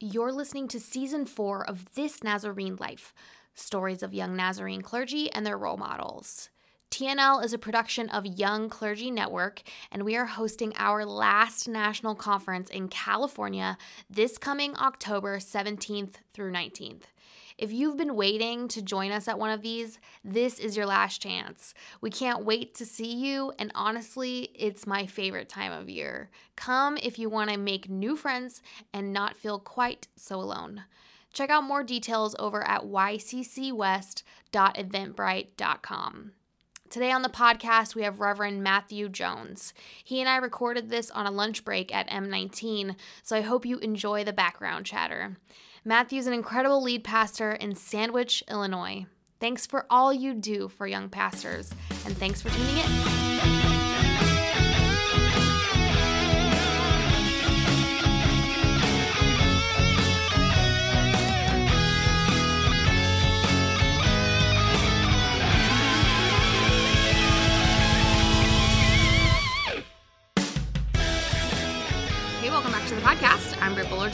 You're listening to season four of This Nazarene Life stories of young Nazarene clergy and their role models. TNL is a production of Young Clergy Network, and we are hosting our last national conference in California this coming October 17th through 19th. If you've been waiting to join us at one of these, this is your last chance. We can't wait to see you, and honestly, it's my favorite time of year. Come if you want to make new friends and not feel quite so alone. Check out more details over at yccwest.eventbrite.com. Today on the podcast, we have Reverend Matthew Jones. He and I recorded this on a lunch break at M19, so I hope you enjoy the background chatter. Matthew's an incredible lead pastor in Sandwich, Illinois. Thanks for all you do for young pastors, and thanks for tuning in.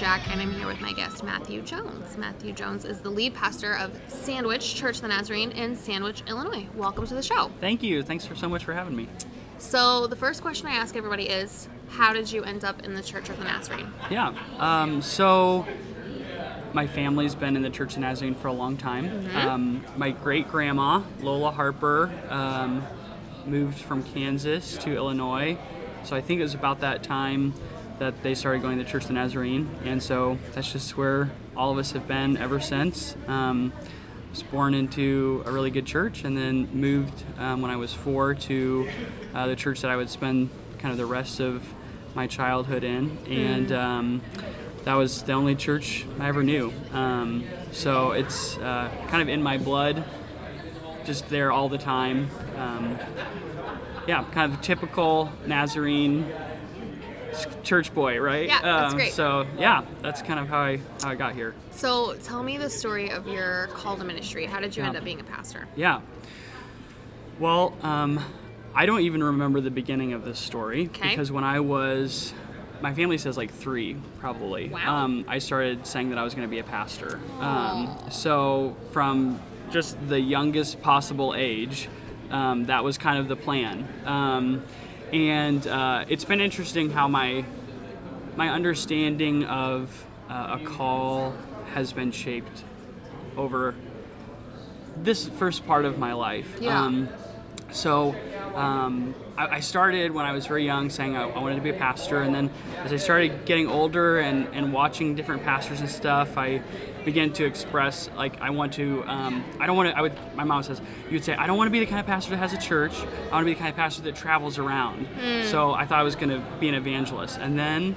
Buller-Jack, and I'm here with my guest, Matthew Jones. Matthew Jones is the lead pastor of Sandwich Church of the Nazarene in Sandwich, Illinois. Welcome to the show. Thank you. Thanks for so much for having me. So, the first question I ask everybody is, how did you end up in the Church of the Nazarene? Yeah. Um, so, my family's been in the Church of the Nazarene for a long time. Um, my great grandma, Lola Harper, um, moved from Kansas to Illinois. So, I think it was about that time that they started going to Church of the Nazarene. And so, that's just where all of us have been ever since. Um, was born into a really good church and then moved um, when I was four to uh, the church that I would spend kind of the rest of my childhood in. And um, that was the only church I ever knew. Um, so it's uh, kind of in my blood, just there all the time. Um, yeah, kind of typical Nazarene church boy, right? Yeah, that's Um, great. So yeah, that's kind of how I how I got here. So, tell me the story of your call to ministry. How did you end up being a pastor? Yeah. Well, um, I don't even remember the beginning of this story Okay. because when I was, my family says like three, probably. Wow. Um, I started saying that I was going to be a pastor. Um, so from just the youngest possible age, um, that was kind of the plan. And uh, it's been interesting how my my understanding of uh, a call has been shaped over this first part of my life. Yeah. Um, so um, I, I started when I was very young saying I, I wanted to be a pastor, and then as I started getting older and, and watching different pastors and stuff, I began to express like I want to. Um, I don't want to. I would. My mom says you would say I don't want to be the kind of pastor that has a church. I want to be the kind of pastor that travels around. So I thought I was going to be an evangelist, and then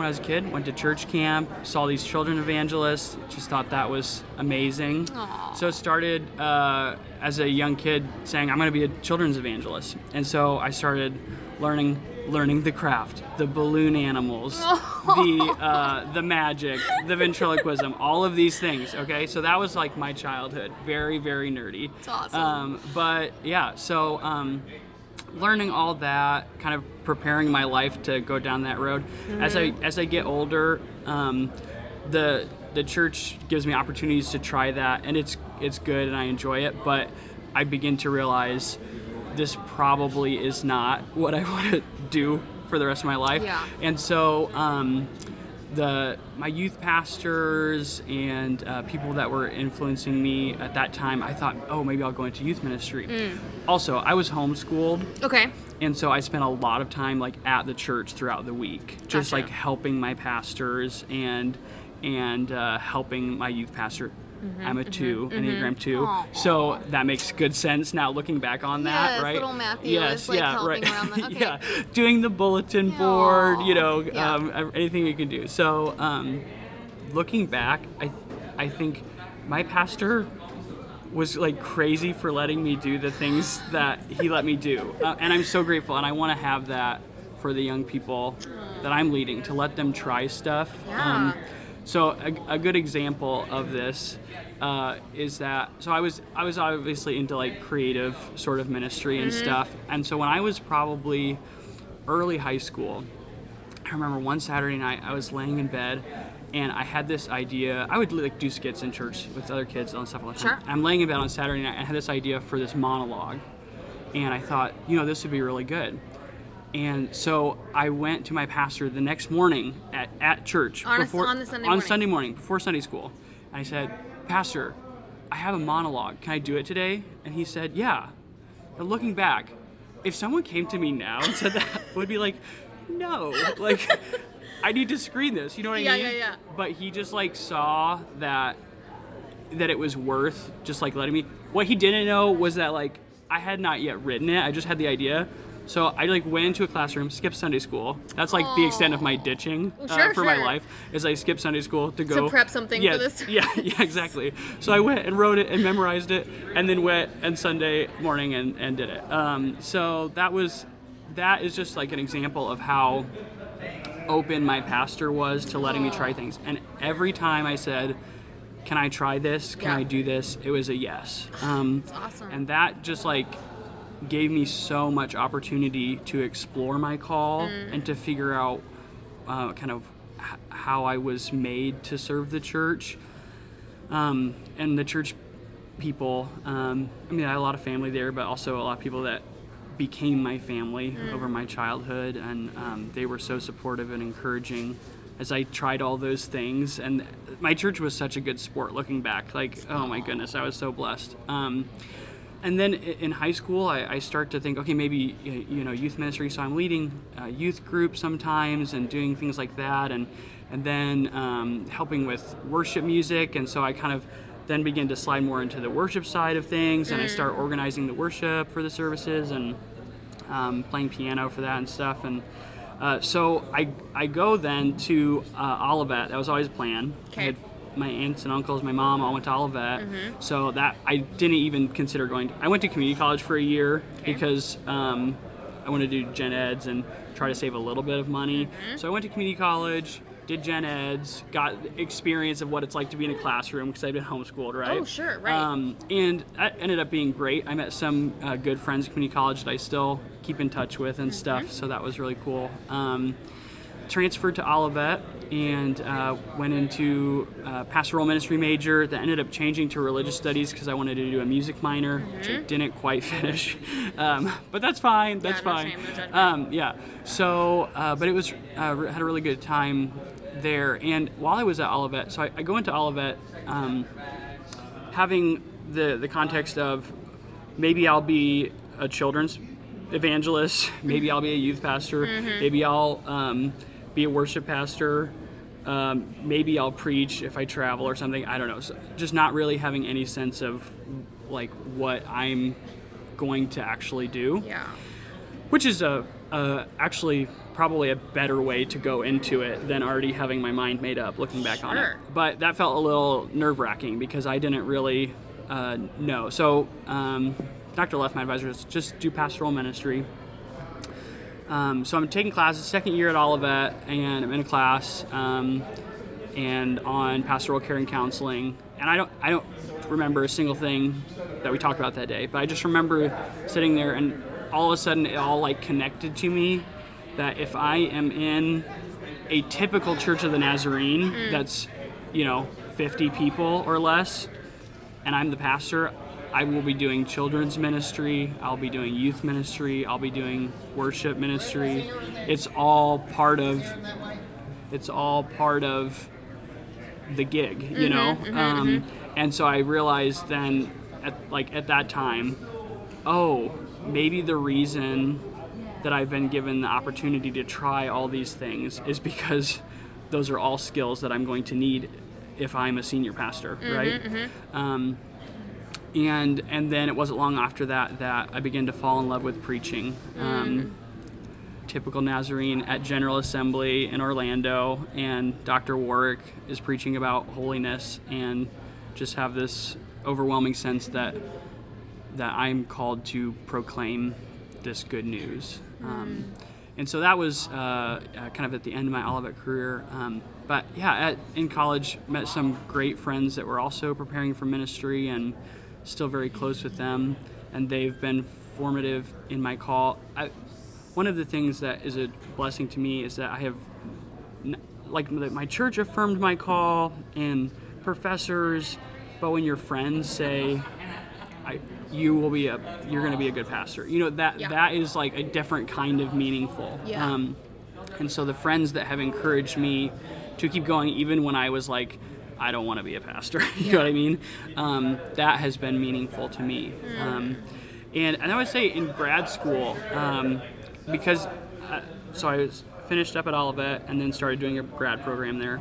when I was a kid, went to church camp, saw these children evangelists, just thought that was amazing. Aw. So it started uh, as a young kid saying, I'm going to be a children's evangelist. And so I started learning learning the craft, the balloon animals, the uh, the magic, the ventriloquism, all of these things. Okay, so that was like my childhood, very very nerdy. That's awesome. Um, but yeah, so um, learning all that, kind of preparing my life to go down that road. As I as I get older, um, the the church gives me opportunities to try that, and it's it's good, and I enjoy it. But I begin to realize this probably is not what I want to do for the rest of my life. Yeah. And so. Um, the my youth pastors and uh, people that were influencing me at that time, I thought, oh, maybe I'll go into youth ministry. Also, I was homeschooled, Okay. and so I spent a lot of time like at the church throughout the week, just Gotcha. like helping my pastors and and uh, helping my youth pastor. Mm-hmm, I'm a 2 Enneagram two, Aw. so that makes good sense now looking back on that, Yes, right? little Matthew yes, is, like, yeah, right. the- okay. yeah, doing the bulletin board, you know, Yeah. um, anything you can do. So, um, looking back, I, I think my pastor was like crazy for letting me do the things that he let me do, uh, and I'm so grateful. And I want to have that for the young people that I'm leading to let them try stuff. Um, Yeah. So a, a good example of this uh, is that so I was I was obviously into like creative sort of ministry and stuff, and so when I was probably early high school, I remember one Saturday night I was laying in bed and I had this idea. I would like do skits in church with other kids and stuff like that. Sure. I'm laying in bed on Saturday night. And I had this idea for this monologue, and I thought, you know, this would be really good. And so I went to my pastor the next morning at, at church On a- on the Sunday on morning. Sunday morning before Sunday school. And I said, Pastor, I have a monologue. Can I do it today? And he said, Yeah. And looking back, if someone came to me now and said that, would be like, No, like I need to screen this. You know what Yeah, I mean? yeah, yeah. But he just like saw that that it was worth just like letting me. What he didn't know was that like I had not yet written it. I just had the idea. So I like went into a classroom, skipped Sunday school. That's like the extent of my ditching uh, Sure, for my life. Is I skipped Sunday school to go to prep something yeah, for this. Yeah, yeah, exactly. So I went and wrote it and memorized it, and then went and Sunday morning and, and did it. Um, so that was that is just like an example of how open my pastor was to letting me try things. And every time I said, "Can I try this? Can Yeah. I do this?" It was a yes. Um, awesome. And that just like gave me so much opportunity to explore my call Mm. and to figure out uh, kind of h- how I was made to serve the church. Um, and the church people, um, I mean, I had a lot of family there, but also a lot of people that became my family over my childhood, and um, they were so supportive and encouraging as I tried all those things. And my church was such a good sport looking back. Like, oh my goodness, I was so blessed. And then in high school, I, I start to think, okay, maybe you know, youth ministry. So I'm leading uh, youth groups sometimes and doing things like that, and and then um, helping with worship music. And so I kind of then begin to slide more into the worship side of things, and I start organizing the worship for the services and um, playing piano for that and stuff. And uh, so I I go then to uh, Olivet. That was always the plan. Okay. I had my aunts and uncles, my mom all went to Olivet. So that I didn't even consider going. To, I went to community college for a year because um, I wanted to do gen eds and try to save a little bit of money. So I went to community college. Did gen eds, got experience of what it's like to be in a classroom because I've been homeschooled, right? Oh, sure, right. Um, and that ended up being great. I met some uh, good friends at community college that I still keep in touch with and stuff, so that was really cool. Um, transferred to Olivet and uh, went into uh, pastoral ministry major that ended up changing to religious studies because I wanted to do a music minor, which I didn't quite finish. Um, but that's fine. That's no fine. shame, no um, yeah. So, uh, but it was uh, had a really good time there. And while I was at Olivet, so I, I go into Olivet. Um, having the the context of maybe I'll be a children's evangelist, maybe I'll be a youth pastor, maybe I'll um, be a worship pastor, um, maybe I'll preach if I travel or something. I don't know. So just not really having any sense of like what I'm going to actually do Yeah. which is a, a actually probably a better way to go into it than already having my mind made up looking back on it but that felt a little nerve-wracking because i didn't really uh, know so um, dr left my advisor is just do pastoral ministry um, so i'm taking classes second year at olivet and i'm in a class um, and on pastoral care and counseling. And i don't i don't remember a single thing that we talked about that day but i just remember sitting there and all of a sudden it all like connected to me that if i am in a typical church of the nazarene that's you know 50 people or less and i'm the pastor i will be doing children's ministry i'll be doing youth ministry i'll be doing worship ministry it's all part of it's all part of the gig, you mm-hmm, know. Mm-hmm, um, mm-hmm. And so I realized then, at like at that time, oh, maybe the reason that I've been given the opportunity to try all these things is because those are all skills that I'm going to need if I'm a senior pastor, right? Um, and and then it wasn't long after that that I began to fall in love with preaching. Um, typical Nazarene at General Assembly in Orlando, and Dr. Warwick is preaching about holiness, and just have this overwhelming sense that that I'm called to proclaim this good news. Um, and so that was uh, uh, kind of at the end of my Olivet career. Um, but yeah, at, in college, met some great friends that were also preparing for ministry and still very close with them. And they've been formative in my call. I, one of the things that is a blessing to me is that I have like my church affirmed my call and professors, but when your friends say, I, you will be a you're going to be a good pastor. You know that Yeah. that is like a different kind of meaningful. Yeah. Um, and so the friends that have encouraged me to keep going, even when I was like, I don't want to be a pastor. you know what I mean? Um, that has been meaningful to me. Um, and and I would say in grad school, um, because uh, so I was finished up at Olivet and then started doing a grad program there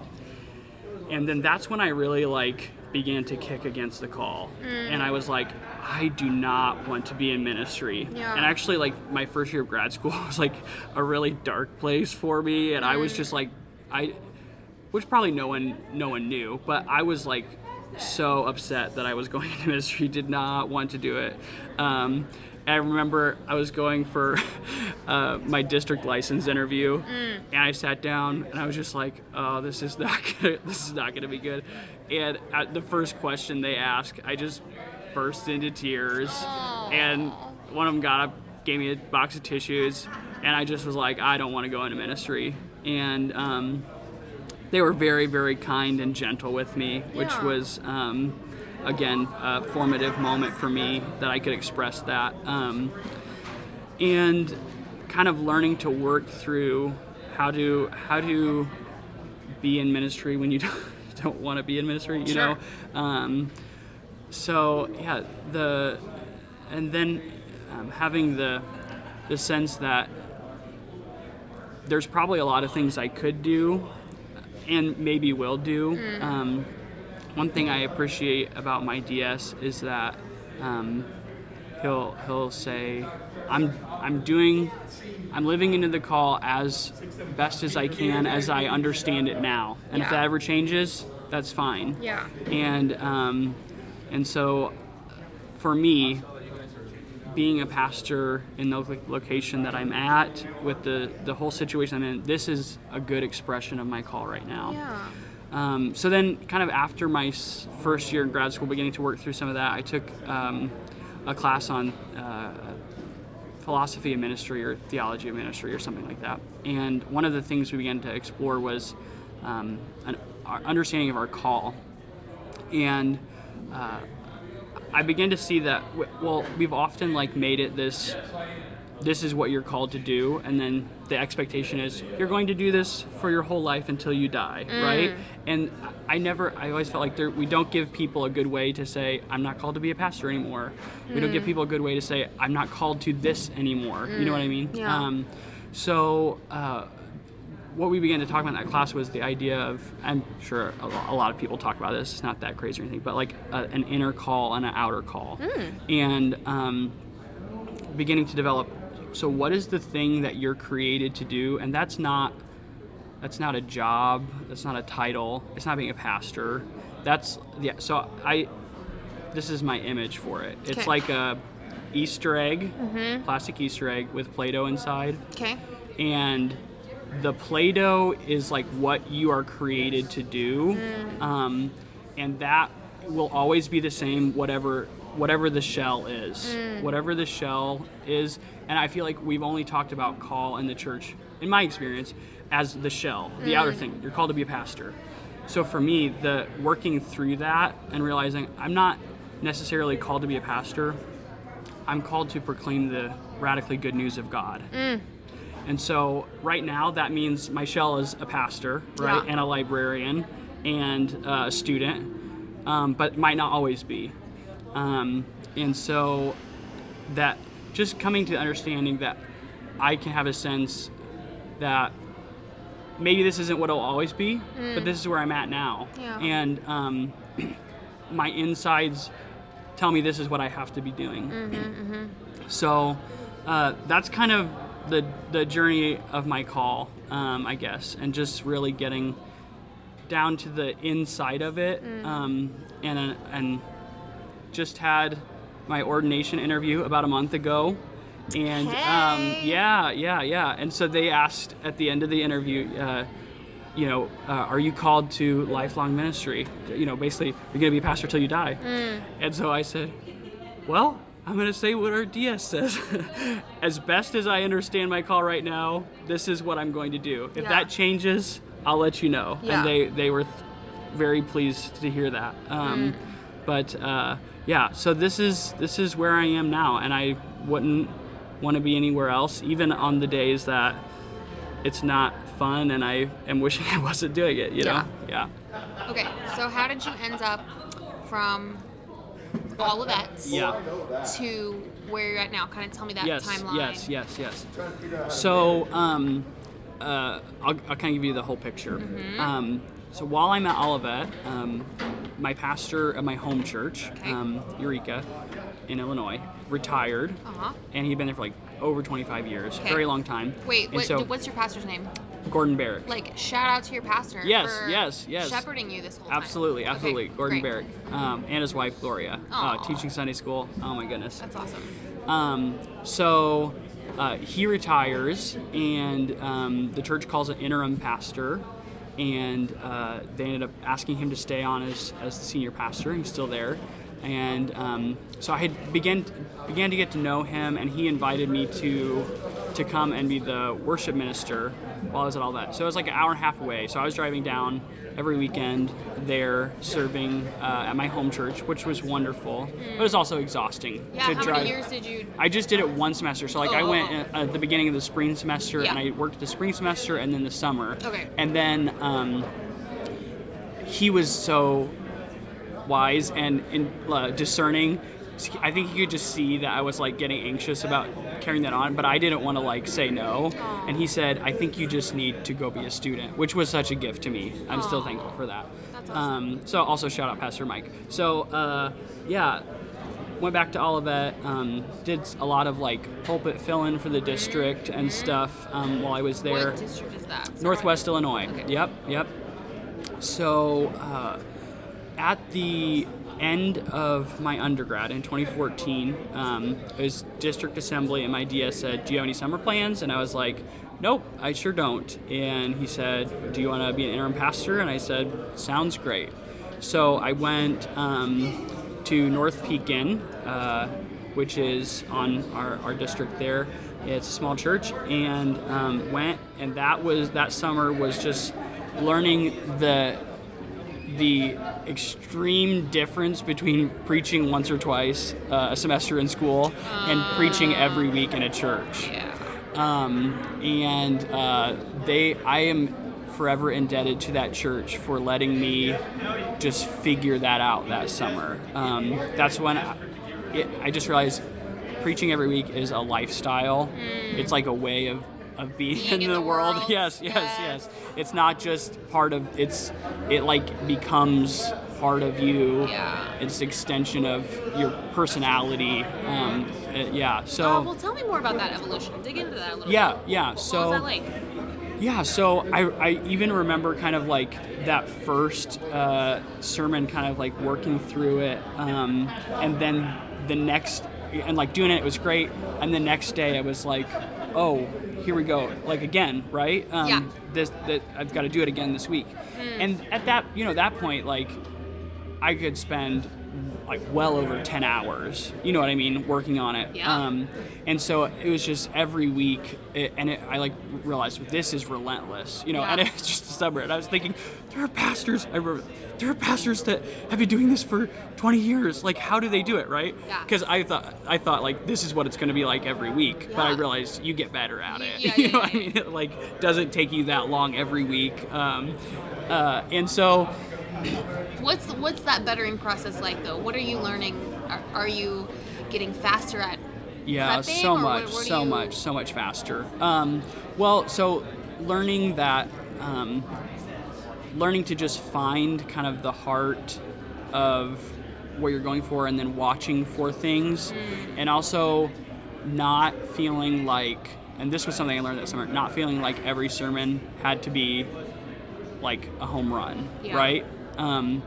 and then that's when I really like began to kick against the call, and I was like, I do not want to be in ministry. Yeah. And actually, like my first year of grad school was like a really dark place for me, and I was just like, I, which probably no one no one knew, but I was like so upset that I was going into ministry, did not want to do it. Um, I remember I was going for uh, my district license interview, and I sat down and I was just like, "Oh, this is not gonna, this is not going to be good." And at the first question they asked, I just burst into tears, and one of them got up, gave me a box of tissues, and I just was like, "I don't want to go into ministry." And um, they were very, very kind and gentle with me, which Yeah. was, um, again, a formative moment for me that I could express that. Um, and kind of learning to work through how to how to be in ministry when you don't, don't want to be in ministry, you know. Um, so yeah, the and then um, having the the sense that there's probably a lot of things I could do and maybe will do. Um, one thing I appreciate about my DS is that um, he'll he'll say, "I'm I'm doing, I'm living into the call as best as I can as I understand it now, and if that ever changes, that's fine." Yeah. and um, and so for me being a pastor in the location that i'm at with the the whole situation i'm in this is a good expression of my call right now Yeah. um, so then kind of after my first year in grad school beginning to work through some of that i took um, a class on uh, philosophy of ministry or theology of ministry or something like that. And one of the things we began to explore was um, an our understanding of our call. And uh, I began to see that well, we've often like made it this. This is what you're called to do, and then the expectation is you're going to do this for your whole life until you die, right? And I never, I always felt like there, we don't give people a good way to say I'm not called to be a pastor anymore. We don't give people a good way to say I'm not called to this anymore. You know what I mean? Yeah. Um, so uh, what we began to talk about in that class was the idea of i'm sure a lot of people talk about this it's not that crazy or anything but like a, an inner call and an outer call. Hmm. And um, beginning to develop so what is the thing that you're created to do? And that's not that's not a job that's not a title it's not being a pastor. That's yeah so i this is my image for it. It's Okay. like a easter egg mm-hmm. plastic easter egg with play-doh inside. Okay. and the play-doh is like what you are created to do. Mm. Um, and that will always be the same whatever whatever the shell is. Mm. Whatever the shell is. And i feel like we've only talked about call in the church in my experience as the shell the outer mm. thing. You're called to be a pastor. So for me the working through that and realizing i'm not necessarily called to be a pastor i'm called to proclaim the radically good news of god and so right now that means my shell is a pastor, right, Yeah. and a librarian and uh, a student, um, but might not always be. Um, and so that just coming to the understanding that I can have a sense that maybe this isn't what it'll always be, but this is where I'm at now. Yeah. And um, my insides tell me this is what I have to be doing. So uh, that's kind of the the journey of my call, um, I guess, and just really getting down to the inside of it, um, and and just had my ordination interview about a month ago. And um, yeah, yeah, yeah. And so they asked at the end of the interview, uh, you know, uh, are you called to lifelong ministry? You know, basically, you're going to be a pastor till you die. And so I said, well, I'm going to say what our DS says. as best as I understand my call right now, this is what I'm going to do. If Yeah. that changes, I'll let you know. Yeah. And they they were th- very pleased to hear that. Um, Mm. But uh, yeah, so this is this is where I am now, and I wouldn't want to be anywhere else, even on the days that it's not fun and I am wishing I wasn't doing it. You know? Yeah. Okay, so how did you end up from Olivet's Yeah. to where you're at now? Kind of tell me that yes, timeline. Yes, yes, yes. So, um, uh, I'll, I'll kind of give you the whole picture. Mm-hmm. Um, so while I'm at Olivet, um, my pastor at my home church, Okay. um, Eureka, in Illinois, retired, Uh-huh. and he'd been there for like over 25 years, Okay. very long time. Wait, what, so what's your pastor's name? Gordon Barrick. Like, shout out to your pastor. Yes, for yes, yes. Shepherding you this whole time. Absolutely, Okay, absolutely. Gordon great. Barrick um, and his wife Gloria, uh, teaching Sunday school. Oh my goodness. That's awesome. Um, so uh, he retires, and um, the church calls an interim pastor, and uh, they ended up asking him to stay on as, as the senior pastor. He's still there, and um, so I had began began to get to know him, and he invited me to to come and be the worship minister while I was at Olivet. So it was like an hour and a half away. So I was driving down every weekend there, serving uh, at my home church, which was wonderful. But it was also exhausting Yeah, to how drive. many years did you? I just did it one semester. So like I Oh, went oh, uh, at the beginning of the spring semester Yeah. and I worked the spring semester and then the summer. Okay. And then um, he was so wise and in, uh, discerning. I think he could just see that I was like getting anxious about carrying that on, but I didn't want to like say no. And he said, "I think you just need to go be a student," which was such a gift to me. I'm still thankful for that. Awesome. Um, so also shout out Pastor Mike. So uh, yeah, went back to Olivet. Um, did a lot of like pulpit fill in for the district and stuff um, while I was there. What district is that? Sorry. Northwest Illinois. Okay. Yep, yep. So uh, at the end of my undergrad in 2014, um, it was district assembly, and my DS said, "Do you have any summer plans?" And I was like, "Nope, I sure don't." And he said, "Do you want to be an interim pastor?" And I said, "Sounds great." So I went um, to North Pekin, uh, which is on our, our district there. It's a small church, and um, went, and that was that summer was just learning the the extreme difference between preaching once or twice uh, a semester in school and preaching every week in a church. Yeah. Um, and uh, they, I am forever indebted to that church for letting me just figure that out that summer. Um, that's when I, it, I just realized preaching every week is a lifestyle. It's like a way of of being, Being in, in the, the world. world. Yes, yes, Yes. yes. It's not just part of. It's it like becomes part of you. Yeah. It's extension of your personality. Um, uh, yeah. So. Oh, well, tell me more about that evolution. Dig into that a little Yeah, bit. yeah. What So was that like? yeah, so I, I even remember kind of like that first uh, sermon, kind of like working through it, um, and then the next, and like doing it, it was great. And the next day, I was like, oh, here we go, like again, right? Um, Yeah. This that I've got to do it again this week. And at that, you know, that point, like I could spend like well over 10 hours. You know what i mean? Working on it. Yeah. um, and so it was just every week it, and it, i like realized this is relentless you know yeah. and it's just summer and i was thinking there are pastors i remember there are pastors that have been doing this for 20 years. Like how do they do it right? Yeah. because i thought i thought like this is what it's going to be like every week but i realized you get better at it. Yeah, you know yeah, what i mean? It like doesn't take you that long every week. Um, uh, and so What's what's that bettering process like though? What are you learning? Are, are you getting faster at? Yeah, prepping, so much, what- what so you- much, so much faster. Um, well, so learning that, um, learning to just find kind of the heart of what you're going for, and then watching for things, Mm. and also not feeling like, and this was something I learned that summer, not feeling like every sermon had to be like a home run, Yeah. right? Um,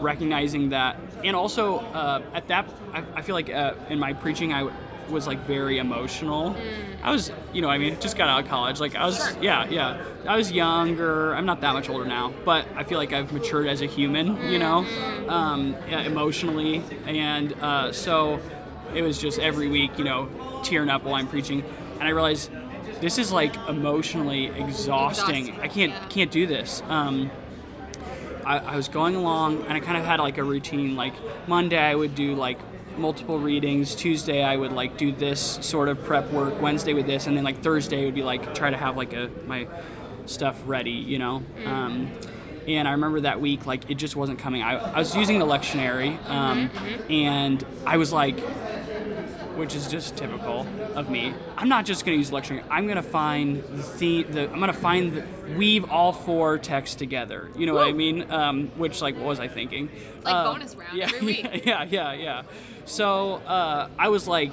recognizing that, and also uh, at that, I, I feel like uh, in my preaching, I w- was like very emotional. I was, you know, I mean, just got out of college. Like I was, Mm. Sure. yeah, yeah. I was younger. I'm not that much older now, but I feel like I've matured as a human, you know, Mm-hmm. um, yeah, emotionally, and uh, so it was just every week, you know, tearing up while I'm preaching, and I realized this is like emotionally exhausting. Exhausting, I can't yeah. can't do this. Um, I, I was going along and I kind of had like a routine. Like Monday I would do like multiple readings. Tuesday I would like do this sort of prep work. Wednesday with this, and then like Thursday would be like try to have like a my stuff ready. You know. Um, and I remember that week, like it just wasn't coming. I, I was using the lectionary, um, and I was like, which is just typical of me. I'm not just going to use lectionary. I'm going to find the theme. The, I'm going to find the, weave all four texts together. You know what I mean? Um, which like what was I thinking? like Uh, bonus round yeah, every week. Yeah, yeah, yeah. So uh, I was like,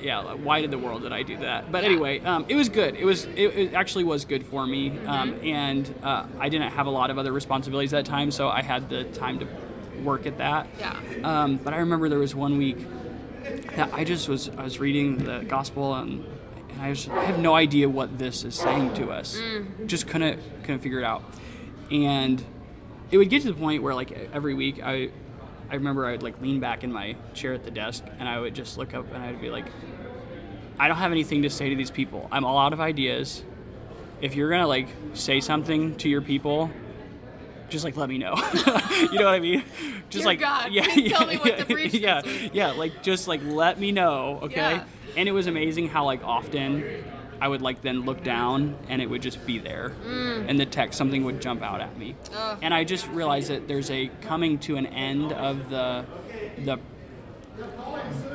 yeah, why did the world did I do that? But Yeah. anyway, um, it was good. It was it, it actually was good for me, Mm-hmm. um, and uh, I didn't have a lot of other responsibilities at that time, so I had the time to work at that. Yeah. Um, but I remember there was one week that I just was I was reading the gospel and, and I, was, I have no idea what this is saying to us. Mm. Just couldn't couldn't figure it out. And it would get to the point where like every week I I remember I would like lean back in my chair at the desk and I would just look up and I'd be like I don't have anything to say to these people. I'm all out of ideas. If you're gonna like say something to your people, just like let me know. you know what I mean? Just Dear like God, yeah, yeah, me what to yeah, yeah, yeah. Like just like let me know, okay? Yeah. And it was amazing how like often I would like then look down and it would just be there, and the text something would jump out at me, Mm. Ugh. and I just realized that there's a coming to an end of the the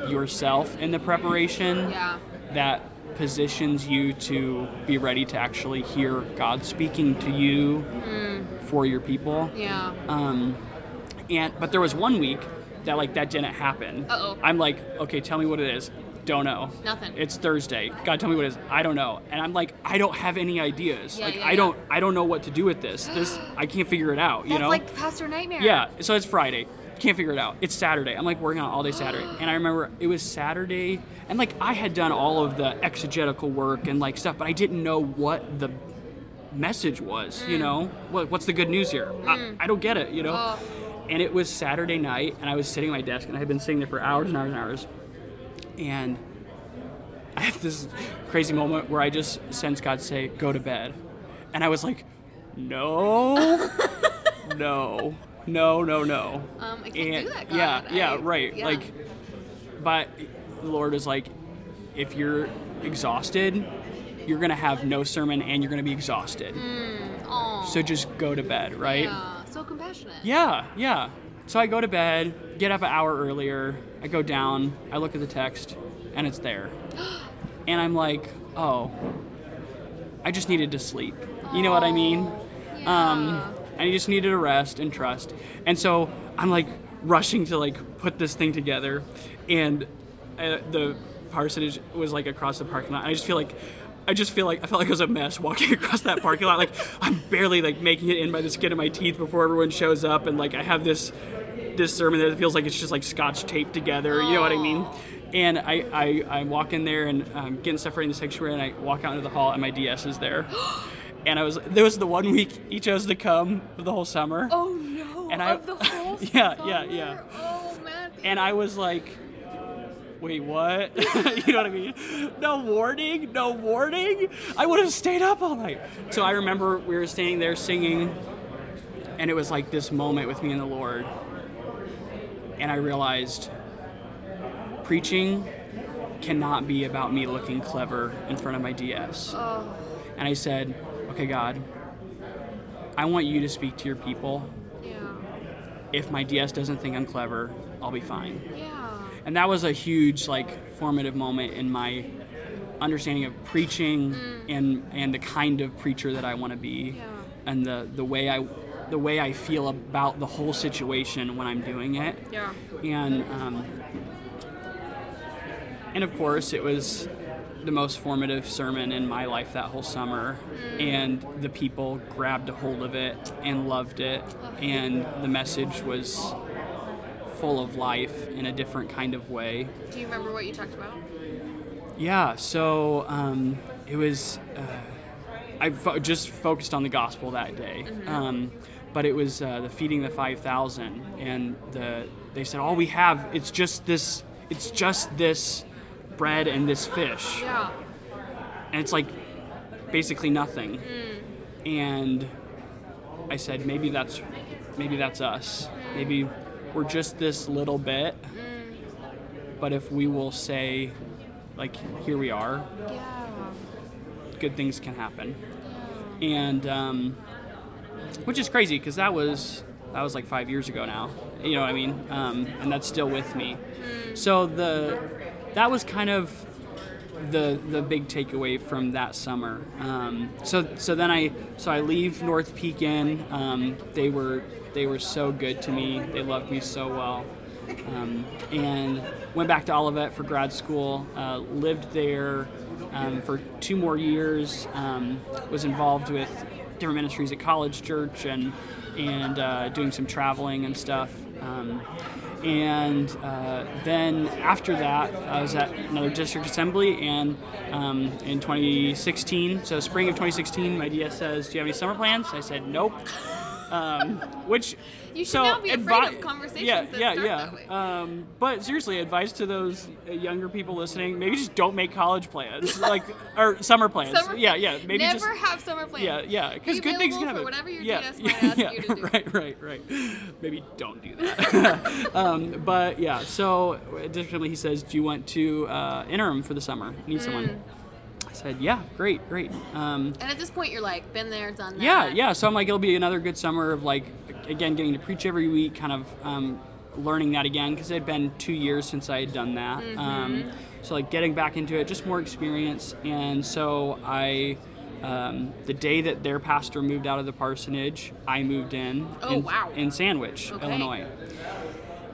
yourself in the preparation Yeah. that positions you to be ready to actually hear God speaking to you for your people. Yeah. Um, and but there was one week that like that didn't happen. Uh-oh. I'm like, okay, tell me what it is. Don't know. Nothing. It's Thursday. God, tell me what it is. I don't know. And I'm like, I don't have any ideas. Yeah, like yeah, I yeah. don't I don't know what to do with this. This I can't figure it out. You That's know. like Pastor Nightmare. Yeah, so it's Friday. Can't figure it out. It's Saturday. I'm like working on it all day Saturday. And I remember it was Saturday and like I had done all of the exegetical work and like stuff, but I didn't know what the message was, you mm. know? What, what's the good news here? I, mm. I don't get it, you know? Oh. And it was Saturday night and I was sitting at my desk and I had been sitting there for hours and hours and hours. And I had this crazy moment where I just sense God say, "Go to bed," and I was like, "No, no, no, no, no." Um, I can't and do that, yeah, God. yeah, I- right. yeah. Like, but the Lord is like, if you're exhausted, you're gonna have no sermon and you're gonna be exhausted. Aw. So just go to bed, right? Yeah. So compassionate. Yeah, yeah. So I go to bed, get up an hour earlier, I go down, I look at the text, and it's there. And I'm like, oh, I just needed to sleep. You know what I mean? Um, Yeah. I just needed to rest and trust. And so I'm like rushing to like put this thing together, and uh, the parsonage was like across the parking lot. I just feel like. I just feel like I felt like I was a mess walking across that parking lot. Like I'm barely like making it in by the skin of my teeth before everyone shows up, and like I have this this sermon that feels like it's just like scotch taped together. You know what I mean? And I, I, I walk in there and um, getting stuff ready in the sanctuary, and I walk out into the hall, and my DS is there. and I was there was the one week he chose to come for the whole summer. Oh no. And I- of the whole Yeah, yeah, summer? yeah. Oh man. And I was like, wait, what? you know what I mean? No warning, no warning. I would have stayed up all night. So I remember we were standing there singing, and it was like this moment with me and the Lord. And I realized preaching cannot be about me looking clever in front of my DS. Oh. And I said, okay, God, I want you to speak to your people. Yeah. If my DS doesn't think I'm clever, I'll be fine Yeah. and that was a huge like formative moment in my understanding of preaching and and the kind of preacher that I want to be Yeah. and the the way I the way I feel about the whole situation when I'm doing it Yeah. and um, and of course it was the most formative sermon in my life that whole summer. And the people grabbed a hold of it and loved it. And the message was full of life in a different kind of way. Do you remember what you talked about? yeah so um, it was uh, i fo- just focused on the gospel that day. Um, but it was uh, the feeding the 5000 and the they said all we have it's just this it's just this bread and this fish Yeah. and it's like basically nothing. And I said, maybe that's maybe that's us. Maybe we're just this little bit. But if we will say, like, here we are, Yeah. good things can happen. And um, which is crazy because that was that was like five years ago now. You know what I mean? Um, and that's still with me. So the that was kind of the the big takeaway from that summer. Um, so so then I so I leave North Pekin. Um, they were they were so good to me. They loved me so well. Um, and went back to Olivet for grad school. Uh, lived there um, for two more years. Um, was involved with different ministries at College Church and and uh, doing some traveling and stuff. And uh, then after that, I was at another district assembly, and um, in 2016, so spring of 2016, my DS says, "Do you have any summer plans?" I said, "Nope." Um, which You should so not be afraid advi- of conversations Yeah, that yeah, start yeah. that way. Um, but seriously, advice to those uh, younger people listening: maybe just don't make college plans, like or summer plans. Summer yeah, yeah. Maybe Never just have summer plans. yeah, yeah, because Be good things can happen. whatever your yeah, DS might ask yeah, you to do. Right, right, right. Maybe don't do that. um, but yeah, so additionally, he says, "Do you want to uh, interim for the summer? Need Mm. someone?" I said, "Yeah, great, great." Um, And at this point, you're like, been there, done that. yeah, yeah. So I'm like, it'll be another good summer of like, again, getting to preach every week, kind of um, learning that again because it had been two years since I had done that. Um, so like getting back into it, just more experience. And so I, um, the day that their pastor moved out of the parsonage, I moved in. Oh, in, wow. In Sandwich, Okay. Illinois.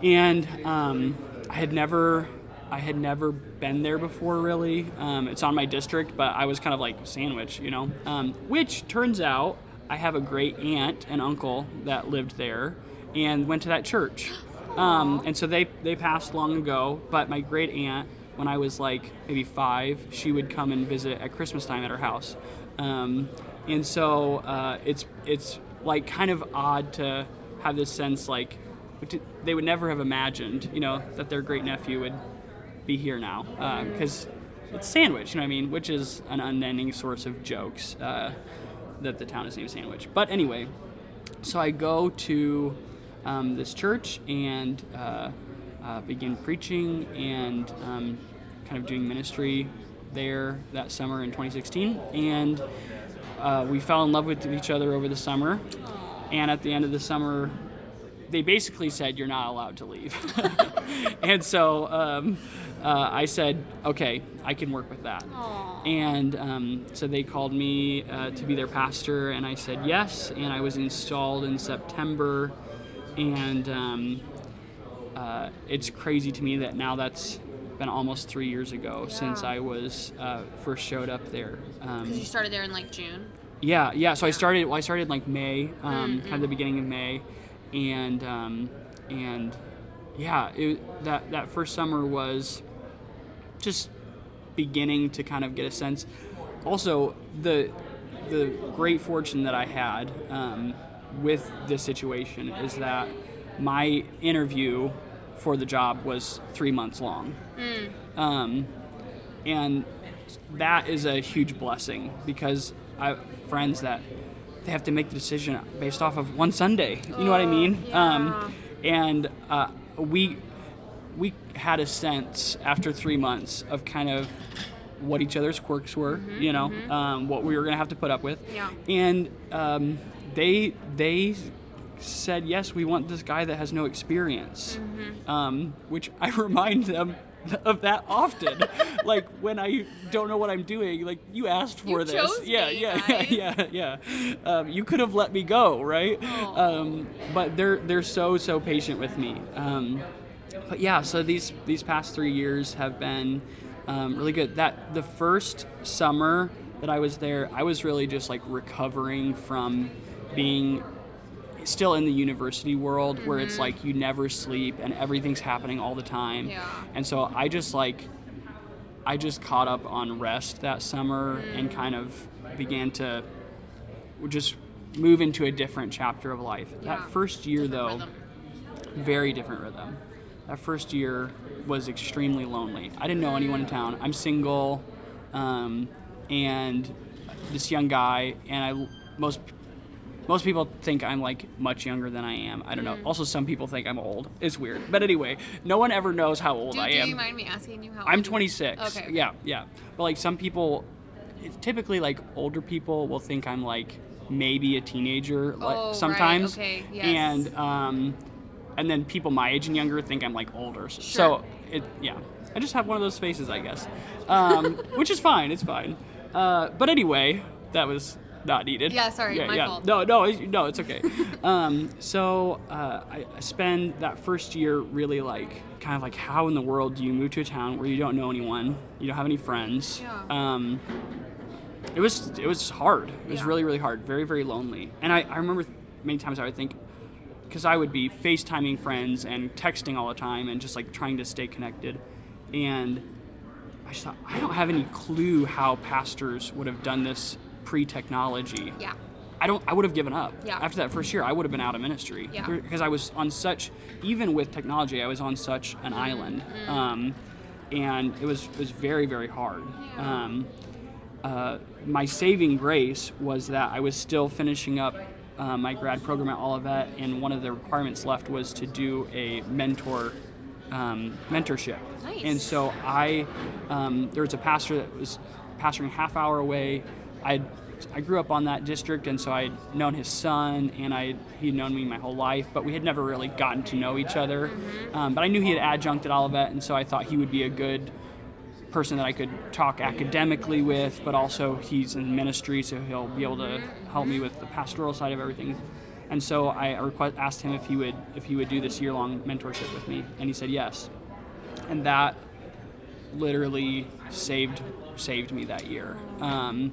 And um, I had never. I had never been there before, really. Um, it's on my district, but I was kind of like sandwich, you know. Um, which turns out I have a great aunt and uncle that lived there and went to that church. Um, and so they they passed long ago. But my great aunt, when I was like maybe five, she would come and visit at Christmas time at her house. Um, and so uh, it's it's like kind of odd to have this sense like they would never have imagined, you know, that their great nephew would be here now because it's Sandwich, you know what I mean, which is an unending source of jokes uh, that the town is named Sandwich. But anyway, so I go to um, this church and uh, uh, begin preaching and um, kind of doing ministry there that summer in 2016, and uh, we fell in love with each other over the summer. And at the end of the summer, they basically said you're not allowed to leave. and so um, uh, I said, okay, I can work with that. Aw. And um, so they called me uh, to be their pastor, and I said yes. And I was installed in September. And um, uh, it's crazy to me that now that's been almost three years ago since I was uh, first showed up there. Um, Because you started there in like June. yeah, yeah. So I started. Well, I started like May, um, Mm-hmm. kind of the beginning of May, and um, and yeah, it, that that first summer was just beginning to kind of get a sense. Also, the the great fortune that I had um, with this situation is that my interview for the job was three months long. Um, and that is a huge blessing because I have friends that they have to make the decision based off of one Sunday. You know what I mean? Um, and uh, we had a sense after three months of kind of what each other's quirks were, you know, um, what we were gonna have to put up with, Yeah. and um, they they said yes, we want this guy that has no experience, um, which I remind them of that often. like when I don't know what I'm doing, like you asked for You this, yeah, me, yeah, yeah, yeah, yeah. Um, you could have let me go, right? Um, but they're they're so so patient with me. But yeah, so these these past three years have been um, really good. That the first summer that I was there, I was really just like recovering from being still in the university world where it's like you never sleep and everything's happening all the time. Yeah. And so I just like I just caught up on rest that summer and kind of began to just move into a different chapter of life. Yeah. That first year Different though, rhythm. very different rhythm. That first year was extremely lonely. I didn't know anyone in town. I'm single, um, and this young guy, and I most most people think I'm like much younger than I am. I don't know. Also, some people think I'm old. It's weird, but anyway, no one ever knows how old Do, I do am. Do you mind me asking you how? I'm old you- 26. Okay. Yeah, yeah. But like some people, it's typically like older people will think I'm like maybe a teenager like, Oh, right, sometimes. okay, yes. And um, and then people my age and younger think I'm like older. So it yeah. I just have one of those faces, I guess, um, which is fine. It's fine. Uh, but anyway, that was not needed. Yeah, sorry, Yeah, my yeah. fault. No, no, it's- no, it's okay. um, so uh, I I spend that first year really like kind of like how in the world do you move to a town where you don't know anyone, you don't have any friends. Yeah. Um, it was it was hard. It was Yeah. really really hard. Very very lonely. And I, I remember many times I would think because I would be FaceTiming friends and texting all the time and just like trying to stay connected. And I just thought I don't have any clue how pastors would have done this pre-technology. Yeah. I don't. I would have given up Yeah. after that first year. I would have been out of ministry Yeah. because I was on such. Even with technology, I was on such an island, um, and it was it was very very hard. Yeah. Um, uh, my saving grace was that I was still finishing up uh, my grad program at Olivet, and one of the requirements left was to do a mentor um, mentorship. Nice. And so I, um, there was a pastor that was pastoring half hour away. I I grew up on that district, and so I'd known his son, and I he'd known me my whole life, but we had never really gotten to know each other. Um, but I knew he had adjunct at Olivet, and so I thought he would be a good person that I could talk academically with, but also he's in ministry, so he'll be able to help me with the pastoral side of everything. And so I request, asked him if he would if he would do this year long mentorship with me, and he said yes. And that literally saved saved me that year. Um,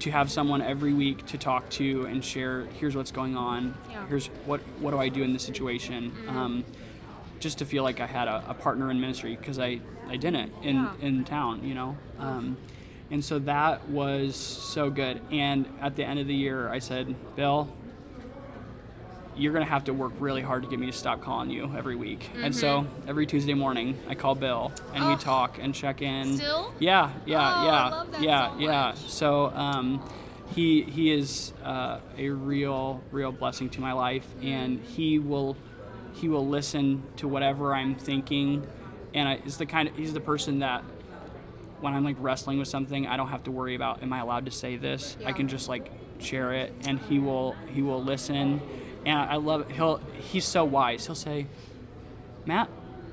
to have someone every week to talk to and share, here's what's going on. Yeah. Here's what what do I do in this situation. Um, just to feel like I had a, a partner in ministry because I, I didn't in, Yeah. in town, you know. Um, and so that was so good. And at the end of the year, I said, Bill, you're going to have to work really hard to get me to stop calling you every week. And so every Tuesday morning, I call Bill and we Mm-hmm. Oh. talk and check in. Still? Yeah, yeah, Oh, I yeah, love that yeah, so yeah. So um, he he is uh, a real real blessing to my life, and he will he will listen to whatever I'm thinking, and I, is the kind of he's the person that when I'm like wrestling with something, I don't have to worry about am I allowed to say this. I can just like share it, and he will he will listen, and I love it. He'll he's so wise. He'll say, Matt,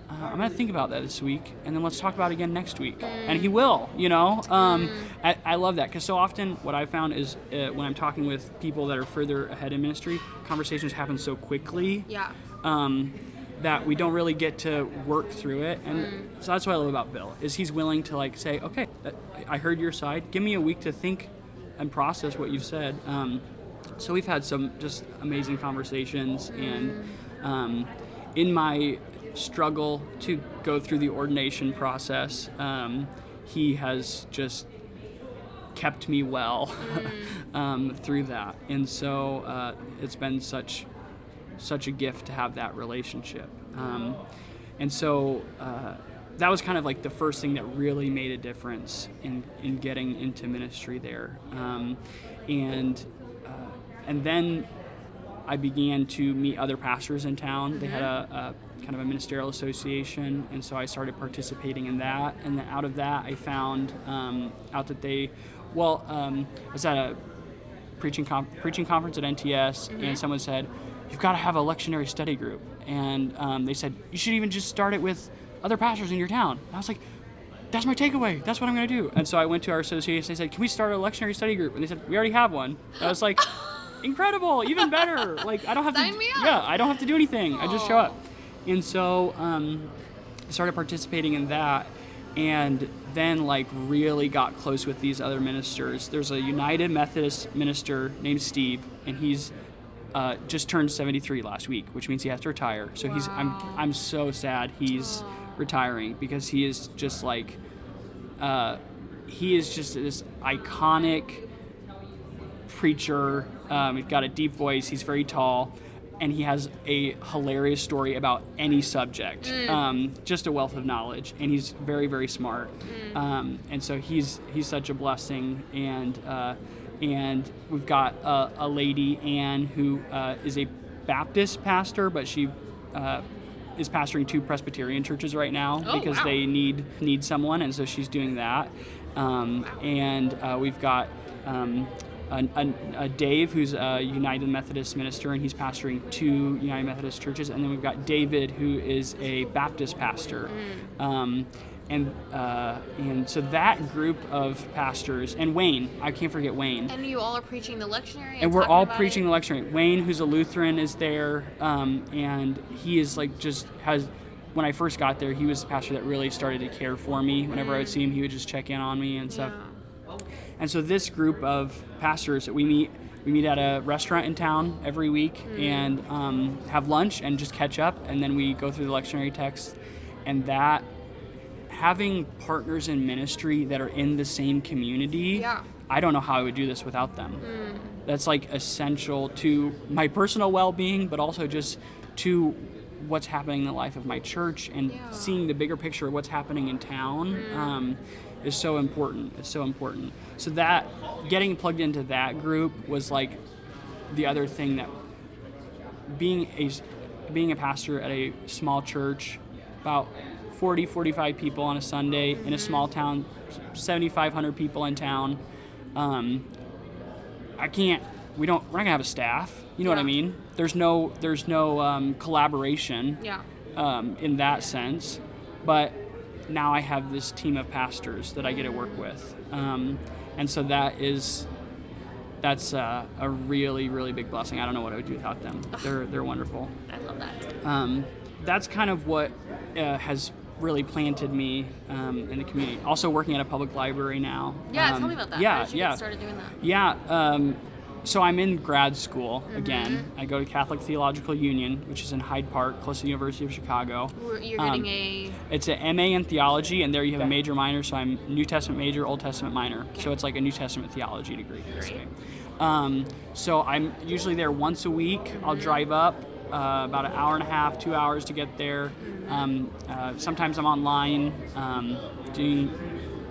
uh, I'm gonna think about that this week, and then let's talk about it again next week. And he will, you know. Um, I, I love that because so often what I found is uh, when I'm talking with people that are further ahead in ministry, conversations happen so quickly Yeah. Um, that we don't really get to work through it. And so that's what I love about Bill is he's willing to like say, okay, I heard your side. Give me a week to think and process what you've said. Um, so we've had some just amazing conversations, and um, in my struggle to go through the ordination process, um, he has just kept me well um, through that, and so uh, it's been such such a gift to have that relationship. Um, and so uh, that was kind of like the first thing that really made a difference in, in getting into ministry there. Um, and uh, and then I began to meet other pastors in town. They had a, a kind of a ministerial association, and so I started participating in that. And then out of that, I found um, out that they, well, um, I was at a preaching com- preaching conference at NTS, and someone said, "You've got to have a lectionary study group." And um, they said you should even just start it with other pastors in your town. And I was like, "That's my takeaway. That's what I'm going to do." And so I went to our association. They said, "Can we start a lectionary study group?" And they said, "We already have one." I was like, "Incredible! Even better! Like I don't have Sign to. me up. Yeah, I don't have to do anything. I just show up." And so um, I started participating in that and then like really got close with these other ministers there's a united methodist minister named steve and he's uh, just turned 73 last week which means he has to retire so he's i'm i'm so sad he's retiring because he is just like uh, he is just this iconic preacher. Um, he's got a deep voice. He's very tall. and he has a hilarious story about any subject. Um, just a wealth of knowledge, and he's very, very smart. Um, and so he's he's such a blessing. And uh, and we've got a, a lady Anne who uh, is a Baptist pastor, but she. Uh, is pastoring two Presbyterian churches right now Oh, because wow. they need need someone, and so she's doing that. Um, and uh, we've got um, a, a, a Dave who's a United Methodist minister, and he's pastoring two United Methodist churches. And then we've got David who is a Baptist pastor. Um, and uh, and so that group of pastors and Wayne, I can't forget Wayne And you all are preaching the lectionary. and we're all preaching it? the lectionary. Wayne, who's a Lutheran, is there, um, and he is like just has. When I first got there, he was the pastor that really started to care for me. Whenever I would see him, he would just check in on me and stuff. Yeah. And so this group of pastors that we meet, we meet at a restaurant in town every week and um, have lunch and just catch up, and then we go through the lectionary text, and that having partners in ministry that are in the same community, Yeah. I don't know how I would do this without them. That's like essential to my personal well-being, but also just to what's happening in the life of my church and Yeah. seeing the bigger picture of what's happening in town um, is so important. It's so important. So that getting plugged into that group was like the other thing that being a being a pastor at a small church about 40 45 people on a sunday in a small town 7500 people in town um, i can't we don't we're not gonna have a staff you know what i mean there's no there's no um, collaboration Yeah. um, in that sense. But now I have this team of pastors that I get to work with, um, and so that is that's uh, a really really big blessing. I don't know what I would do without them. They're they're wonderful. I love that. Um, that's kind of what uh, has really planted me um, in the community. Also working at a public library now. Yeah, Um, tell me about that. Yeah, How did you yeah. started doing that? Yeah. Um, so I'm in grad school Mm-hmm. again. I go to Catholic Theological Union, which is in Hyde Park, close to the University of Chicago. You're Um, getting a. It's an MA in theology, and there you have a major minor. So I'm New Testament major, Old Testament minor. So it's like a New Testament theology degree. basically. Um, so I'm usually there once a week. I'll drive up uh, about an hour and a half, two hours to get there. Um, uh, sometimes I'm online um, doing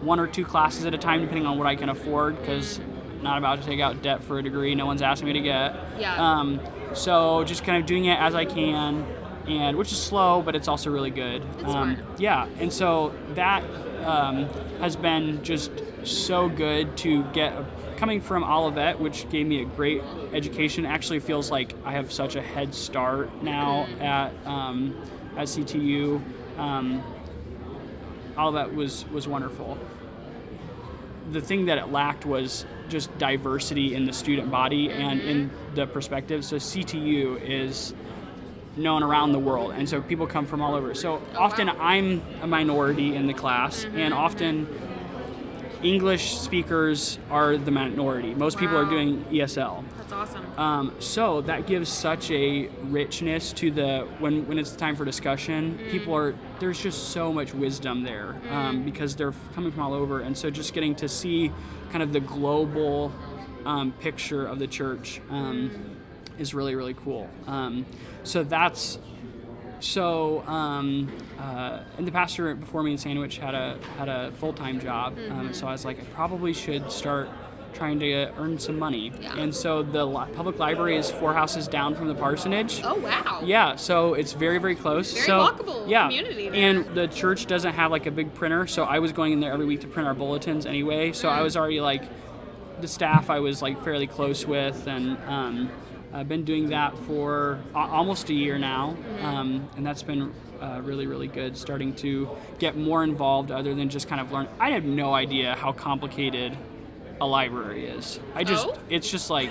one or two classes at a time, depending on what I can afford, because not about to take out debt for a degree. No one's asking me to get. Yeah. Um, so just kind of doing it as I can, and which is slow, but it's also really good. It's um, smart. yeah, and so that um, has been just so good to get. Coming from Olivet, which gave me a great education, actually feels like I have such a head start now Mm-hmm. at um, at CTU. Um, Olivet was was wonderful. The thing that it lacked was just diversity in the student body and in the perspective. So CTU is known around the world, and so people come from all over. So often. I'm a minority in the class, and often English speakers are the minority. Most people are doing ESL. That's awesome. Um, so that gives such a richness to the when when it's time for discussion. People are there's just so much wisdom there um, because they're coming from all over, and so just getting to see kind of the global um, picture of the church um, is really really cool. Um, so that's so um, uh, and the pastor before me in Sandwich had a had a full time job, um, so I was like I probably should start trying to earn some money. Yeah. And so the li- public library is four houses down from the parsonage. Oh wow. Yeah, so it's very very close. Very so, walkable yeah, community there. and the church doesn't have like a big printer, so I was going in there every week to print our bulletins anyway. So Mm. I was already like the staff I was like fairly close with, and um, I've been doing that for almost a year now, Mm-hmm. um, and that's been uh, really really good. Starting to get more involved, other than just kind of learn. I have no idea how complicated a library is. I just Oh? it's just like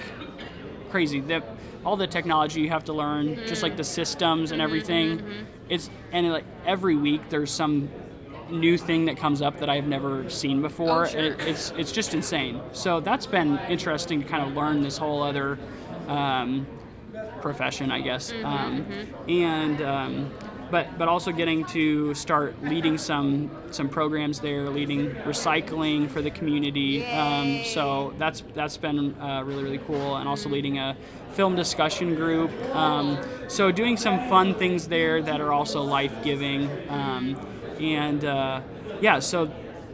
crazy. The, all the technology you have to learn, just like the systems and everything. It's and like every week there's some new thing that comes up that I've never seen before. Oh, sure. it, it's it's just insane. So that's been interesting to kind of learn this whole other um, profession, I guess. Mm-hmm, um, And um, but but also getting to start leading some some programs there, leading recycling for the community. Um, so that's that's been uh, really really cool, and also leading a film discussion group. Um, so doing some fun things there that are also life giving, um, and uh, yeah, so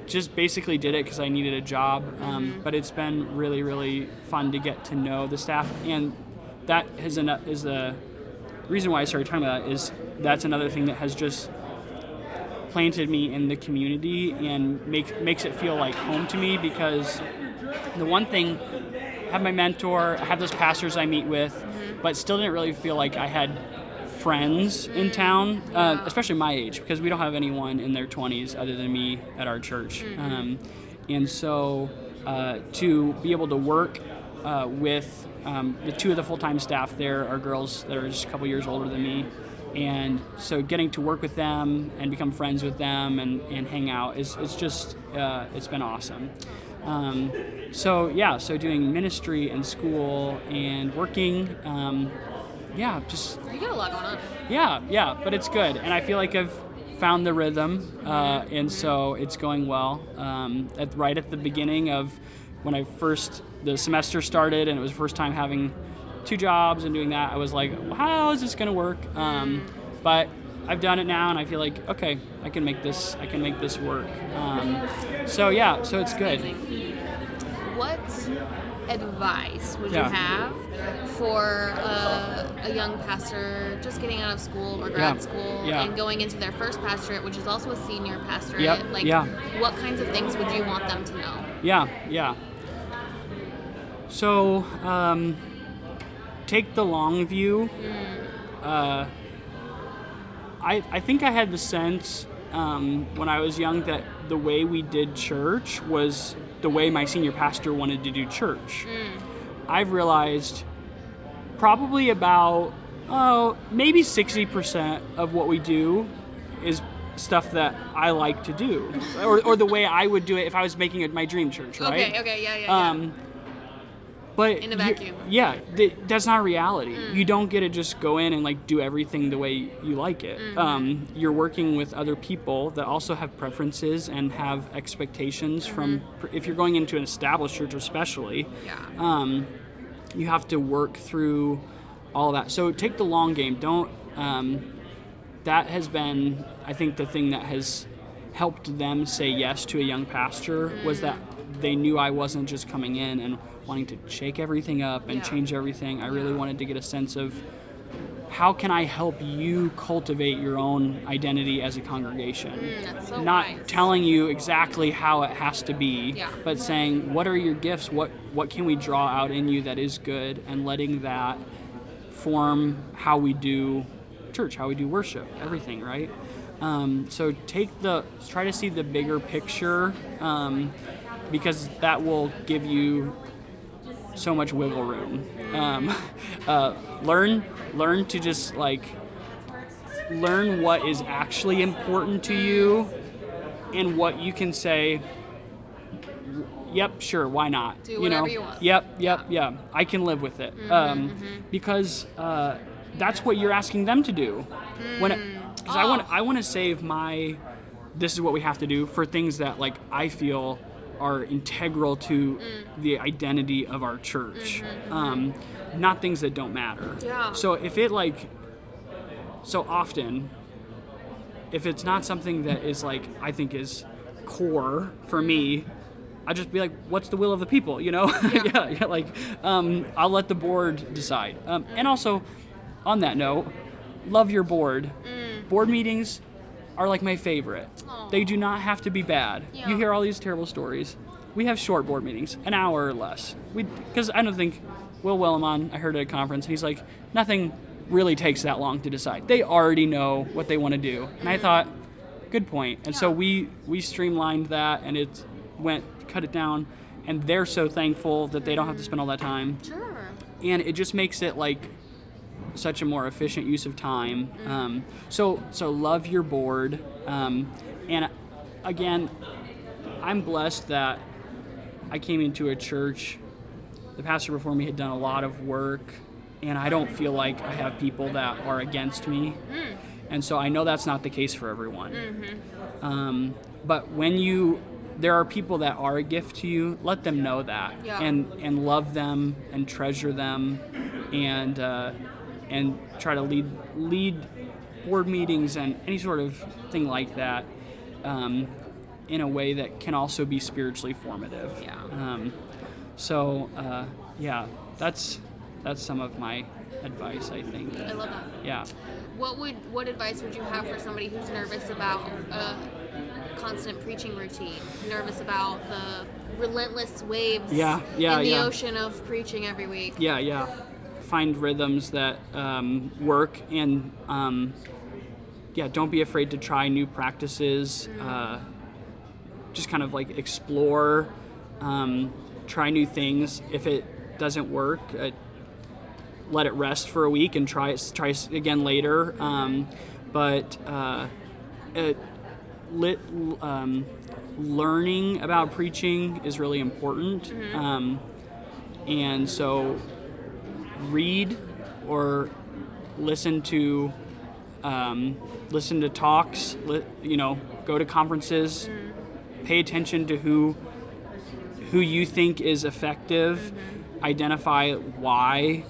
just basically did it because I needed a job. Um, but it's been really really fun to get to know the staff, and that is an is the reason why I started talking about that is that's another thing that has just planted me in the community and make, makes it feel like home to me because the one thing I have my mentor, I have those pastors I meet with, but still didn't really feel like I had friends in town, uh, especially my age, because we don't have anyone in their 20s other than me at our church. Um, and so uh, to be able to work uh, with um, the two of the full-time staff there are girls that are just a couple years older than me and so getting to work with them and become friends with them and, and hang out is it's just uh, it's been awesome um, so yeah so doing ministry and school and working um, yeah just You got a lot going on. yeah yeah but it's good and i feel like i've found the rhythm uh, and so it's going well um, at, right at the beginning of when i first the semester started and it was the first time having two jobs and doing that i was like well, how is this going to work um, but i've done it now and i feel like okay i can make this i can make this work um, so yeah so it's good Amazing. What advice would Yeah. you have for uh, a young pastor just getting out of school or grad Yeah. school Yeah. and going into their first pastorate, which is also a senior pastorate? Yep. Like, Yeah. what kinds of things would you want them to know? Yeah, yeah. So, um, take the long view. Uh, I, I think I had the sense um, when I was young that the way we did church was the way my senior pastor wanted to do church. I've realized probably about oh maybe 60% of what we do is stuff that I like to do or, or the way I would do it if I was making it my dream church right Okay, okay, yeah, yeah. yeah. um, but In a vacuum. yeah, th- that's not reality. Mm. You don't get to just go in and like do everything the way you like it. Mm-hmm. Um, you're working with other people that also have preferences and have expectations from. If you're going into an established church, especially, Mm-hmm. yeah. um, you have to work through all that. So take the long game. Don't. Um, that has been, I think, the thing that has helped them say yes to a young pastor was that they knew I wasn't just coming in and wanting to shake everything up and Yeah. change everything. I really Yeah. wanted to get a sense of how can I help you cultivate your own identity as a congregation? Mm, so Not wise. telling you exactly how it has to be, Yeah. but saying what are your gifts? What what can we draw out in you that is good, and letting that form how we do church, how we do worship, everything, right? Um, so take the try to see the bigger picture, um, because that will give you so much wiggle room. Um, uh, learn learn to just like learn what is actually important to you and what you can say yep sure why not? Do you whatever know? you want. yep yep yeah. i can live with it. Um, because uh, that's what you're asking them to do. When because i want i want to save my this is what we have to do for things that like i feel are integral to the identity of our church um, not things that don't matter Yeah. so if it like so often if it's not something that is like I think is core for me, I just be like, what's the will of the people? You know? Yeah. yeah, Like, um, I'll let the board decide. Um, and also, on that note, love your board. Board meetings are like my favorite. Aw. They do not have to be bad. Yeah. You hear all these terrible stories. We have short board meetings, an hour or less. We because I don't think Will Willimon. I heard at a conference, and he's like, nothing really takes that long to decide. They already know what they want to do, and I mm-hmm. thought, good point. And so we we streamlined that, and it went cut it down, and they're so thankful that they don't have to spend all that time Sure. and it just makes it like such a more efficient use of time. Um, so so love your board, um, and again, I'm blessed that I came into a church. The pastor before me had done a lot of work, and I don't feel like I have people that are against me. and so I know that's not the case for everyone. Um, but when you there are people that are a gift to you, let them know that Yeah. and and love them and treasure them and uh, and try to lead lead board meetings and any sort of thing like that um, in a way that can also be spiritually formative. Yeah. Um, so uh, yeah, that's that's some of my advice. I think. I love that. Yeah. What would what advice would you have for somebody who's nervous about a constant preaching routine? Nervous about the relentless waves Yeah, yeah, in the yeah. ocean of preaching every week. Yeah, yeah. Find rhythms that um, work and um, yeah, don't be afraid to try new practices. Uh, just kind of like explore, um, try new things. If it doesn't work, uh, let it rest for a week and try it try again later. Um, but uh, it, lit, um, learning about preaching is really important. Um, and so read or listen to um, listen to talks li- you know go to conferences pay attention to who who you think is effective identify why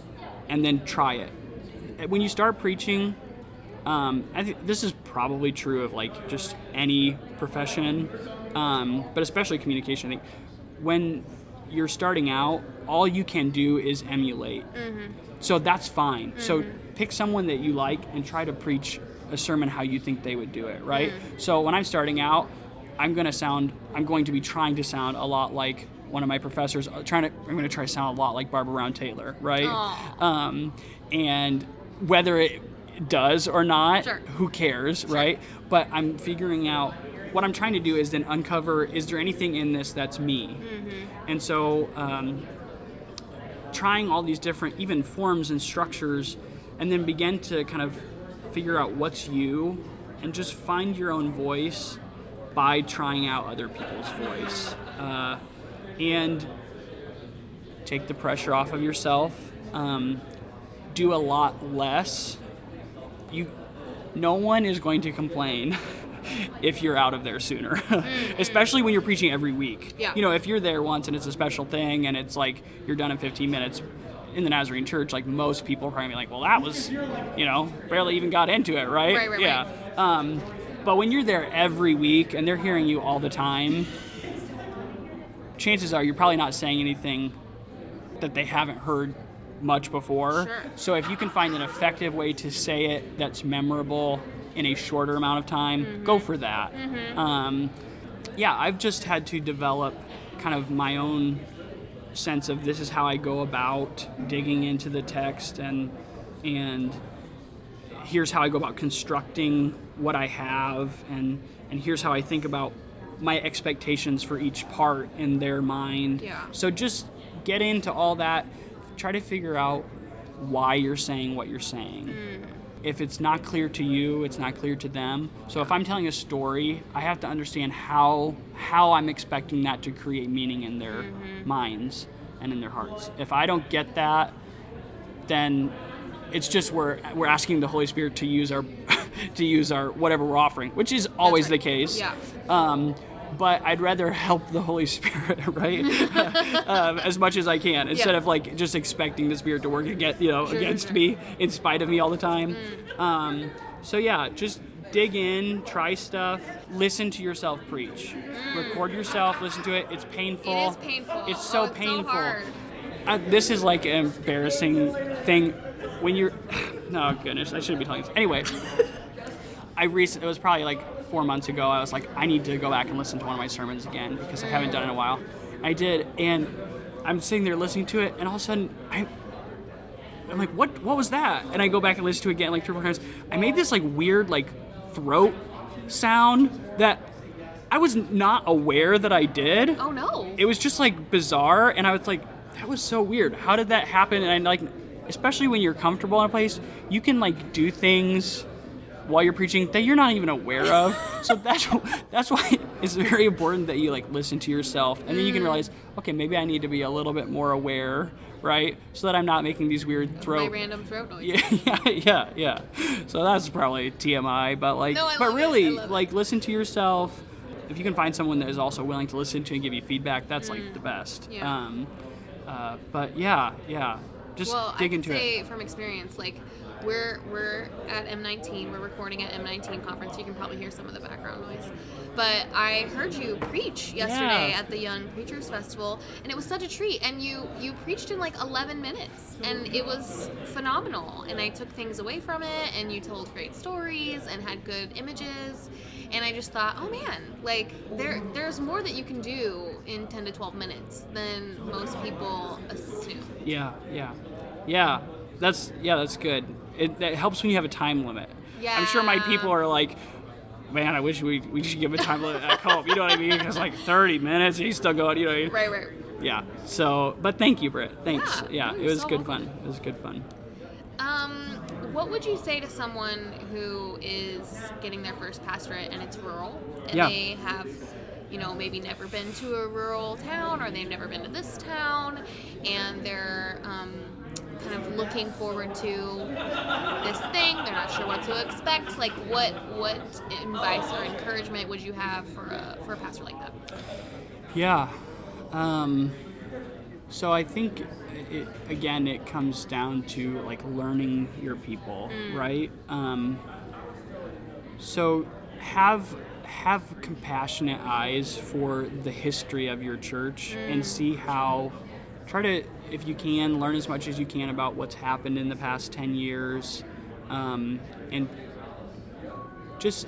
and then try it when you start preaching um, I think this is probably true of like just any profession, um, but especially communication. I think when you're starting out, all you can do is emulate. So that's fine. So pick someone that you like and try to preach a sermon how you think they would do it, right? So when I'm starting out, I'm gonna sound, I'm going to be trying to sound a lot like one of my professors. uh, Trying to, I'm gonna try to sound a lot like Barbara Brown Taylor, right? Um, and whether it does or not, Sure. who cares, right? But I'm figuring out what I'm trying to do is then uncover is there anything in this that's me? And so um, trying all these different, even forms and structures, and then begin to kind of figure out what's you and just find your own voice by trying out other people's voice. Uh, and take the pressure off of yourself. Um, do a lot less. You, no one is going to complain if you're out of there sooner, especially when you're preaching every week. Yeah. You know, if you're there once and it's a special thing and it's like you're done in 15 minutes. In the Nazarene Church, like most people are probably like, well, that was, you know, barely even got into it, right? Right, right, yeah. Um, but when you're there every week and they're hearing you all the time, chances are you're probably not saying anything that they haven't heard much before. Sure. So if you can find an effective way to say it that's memorable in a shorter amount of time, go mm-hmm. for that. Mm-hmm. Um, yeah, I've just had to develop kind of my own sense of this is how I go about digging into the text and and here's how I go about constructing what I have and and here's how I think about my expectations for each part in their mind. Yeah. So just get into all that, try to figure out why you're saying what you're saying. Mm. If it's not clear to you, it's not clear to them. So if I'm telling a story, I have to understand how how I'm expecting that to create meaning in their minds and in their hearts. If I don't get that, then it's just we're we're asking the Holy Spirit to use our to use our whatever we're offering, which is always right. the case. Yeah. Um, but I'd rather help the Holy Spirit, right, um, as much as I can, instead Yeah. of like just expecting the Spirit to work against you know Sure, against sure. me in spite of me all the time. Mm. Um, so yeah, just dig in, try stuff, listen to yourself preach, record yourself, listen to it. It's painful. Mm. It is painful. It's so Oh, it's so painful. hard. Uh, this is like an embarrassing thing when you're. No goodness, I shouldn't be telling this. Anyway, I recently it was probably like four months ago. I was like, I need to go back and listen to one of my sermons again because I haven't done it in a while. I did, and I'm sitting there listening to it, and all of a sudden I. I'm like, what? What was that? And I go back and listen to it again, like three four times. I made this like weird, like throat sound that I was not aware that I did Oh no. it was just like bizarre and i was like that was so weird how did that happen and i like especially when you're comfortable in a place you can like do things while you're preaching that you're not even aware of. so that's that's why it's very important that you like listen to yourself, and then you can realize, okay, maybe I need to be a little bit more aware, right? So that I'm not making these weird throat. My random throat noise. Yeah, yeah, yeah, yeah. So that's probably TMI, but like, No, I but love it. I really, love it. like, listen to yourself. If you can find someone that is also willing to listen to and give you feedback, that's like the best. Mm. Yeah. Um, uh, but yeah, yeah, just well, dig I can into say it. from experience, like we're we're at M19. We're recording at M19 conference. You can probably hear some of the background noise. But I heard you preach yesterday Yeah. at the Young Preachers Festival, and it was such a treat. And you you preached in like 11 minutes, and it was phenomenal. And I took things away from it, and you told great stories and had good images. And I just thought, oh man, like there there's more that you can do in 10 to 12 minutes than most people assume. Yeah, yeah, yeah. That's yeah, that's good. It that helps when you have a time limit. I'm sure my people are like, man, I wish we we should give a time limit at home. You know what I mean? Because like 30 minutes, and he's still going. You know. What Right, right. Yeah. So, but thank you, Britt. Thanks. Yeah, Yeah, it was so good welcome. fun. It was good fun. Um, what would you say to someone who is getting their first pastorate and it's rural and Yeah. they have, you know, maybe never been to a rural town or they've never been to this town and they're um, kind of looking forward to this thing. They're not sure what to expect. Like, what what advice or encouragement would you have for a for a pastor like that? Yeah. Um, so I think it, again, it comes down to like learning your people, right? Um, so have have compassionate eyes for the history of your church and see how try to if you can learn as much as you can about what's happened in the past 10 years um, and just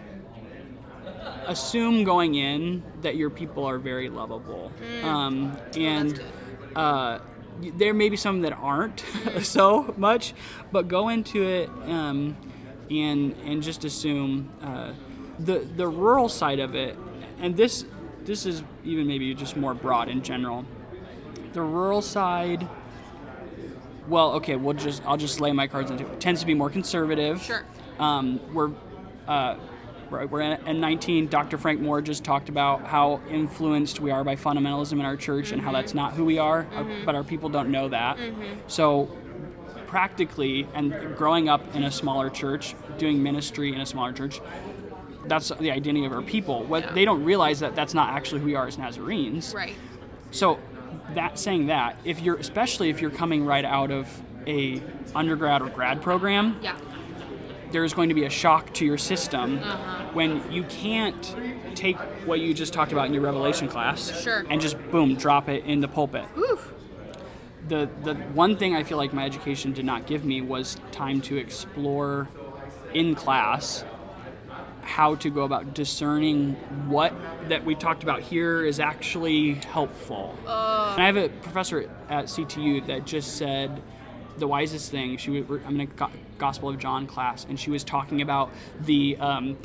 assume going in that your people are very lovable. Um, and uh, there may be some that aren't so much but go into it um, and and just assume uh, the the rural side of it and this this is even maybe just more broad in general the rural side well okay we'll just i'll just lay my cards into it tends to be more conservative. Sure. um, we're uh, we're we're in M19 dr frank moore just talked about how influenced we are by fundamentalism in our church and how that's not who we are our- but our people don't know that. So practically and growing up in a smaller church doing ministry in a smaller church that's the identity of our people. What Yeah. they don't realize that that's not actually who we are as nazarenes. Right. so that saying that, if you're especially if you're coming right out of a undergrad or grad program, Yeah. there's going to be a shock to your system Uh-huh. when you can't take what you just talked about in your revelation class Sure. and just boom drop it in the pulpit. Whew. The the one thing I feel like my education did not give me was time to explore in class how to go about discerning what that we talked about here is actually helpful. and I have a professor at CTU that just said the wisest thing. She was, I'm in a Gospel of John class, and she was talking about the um,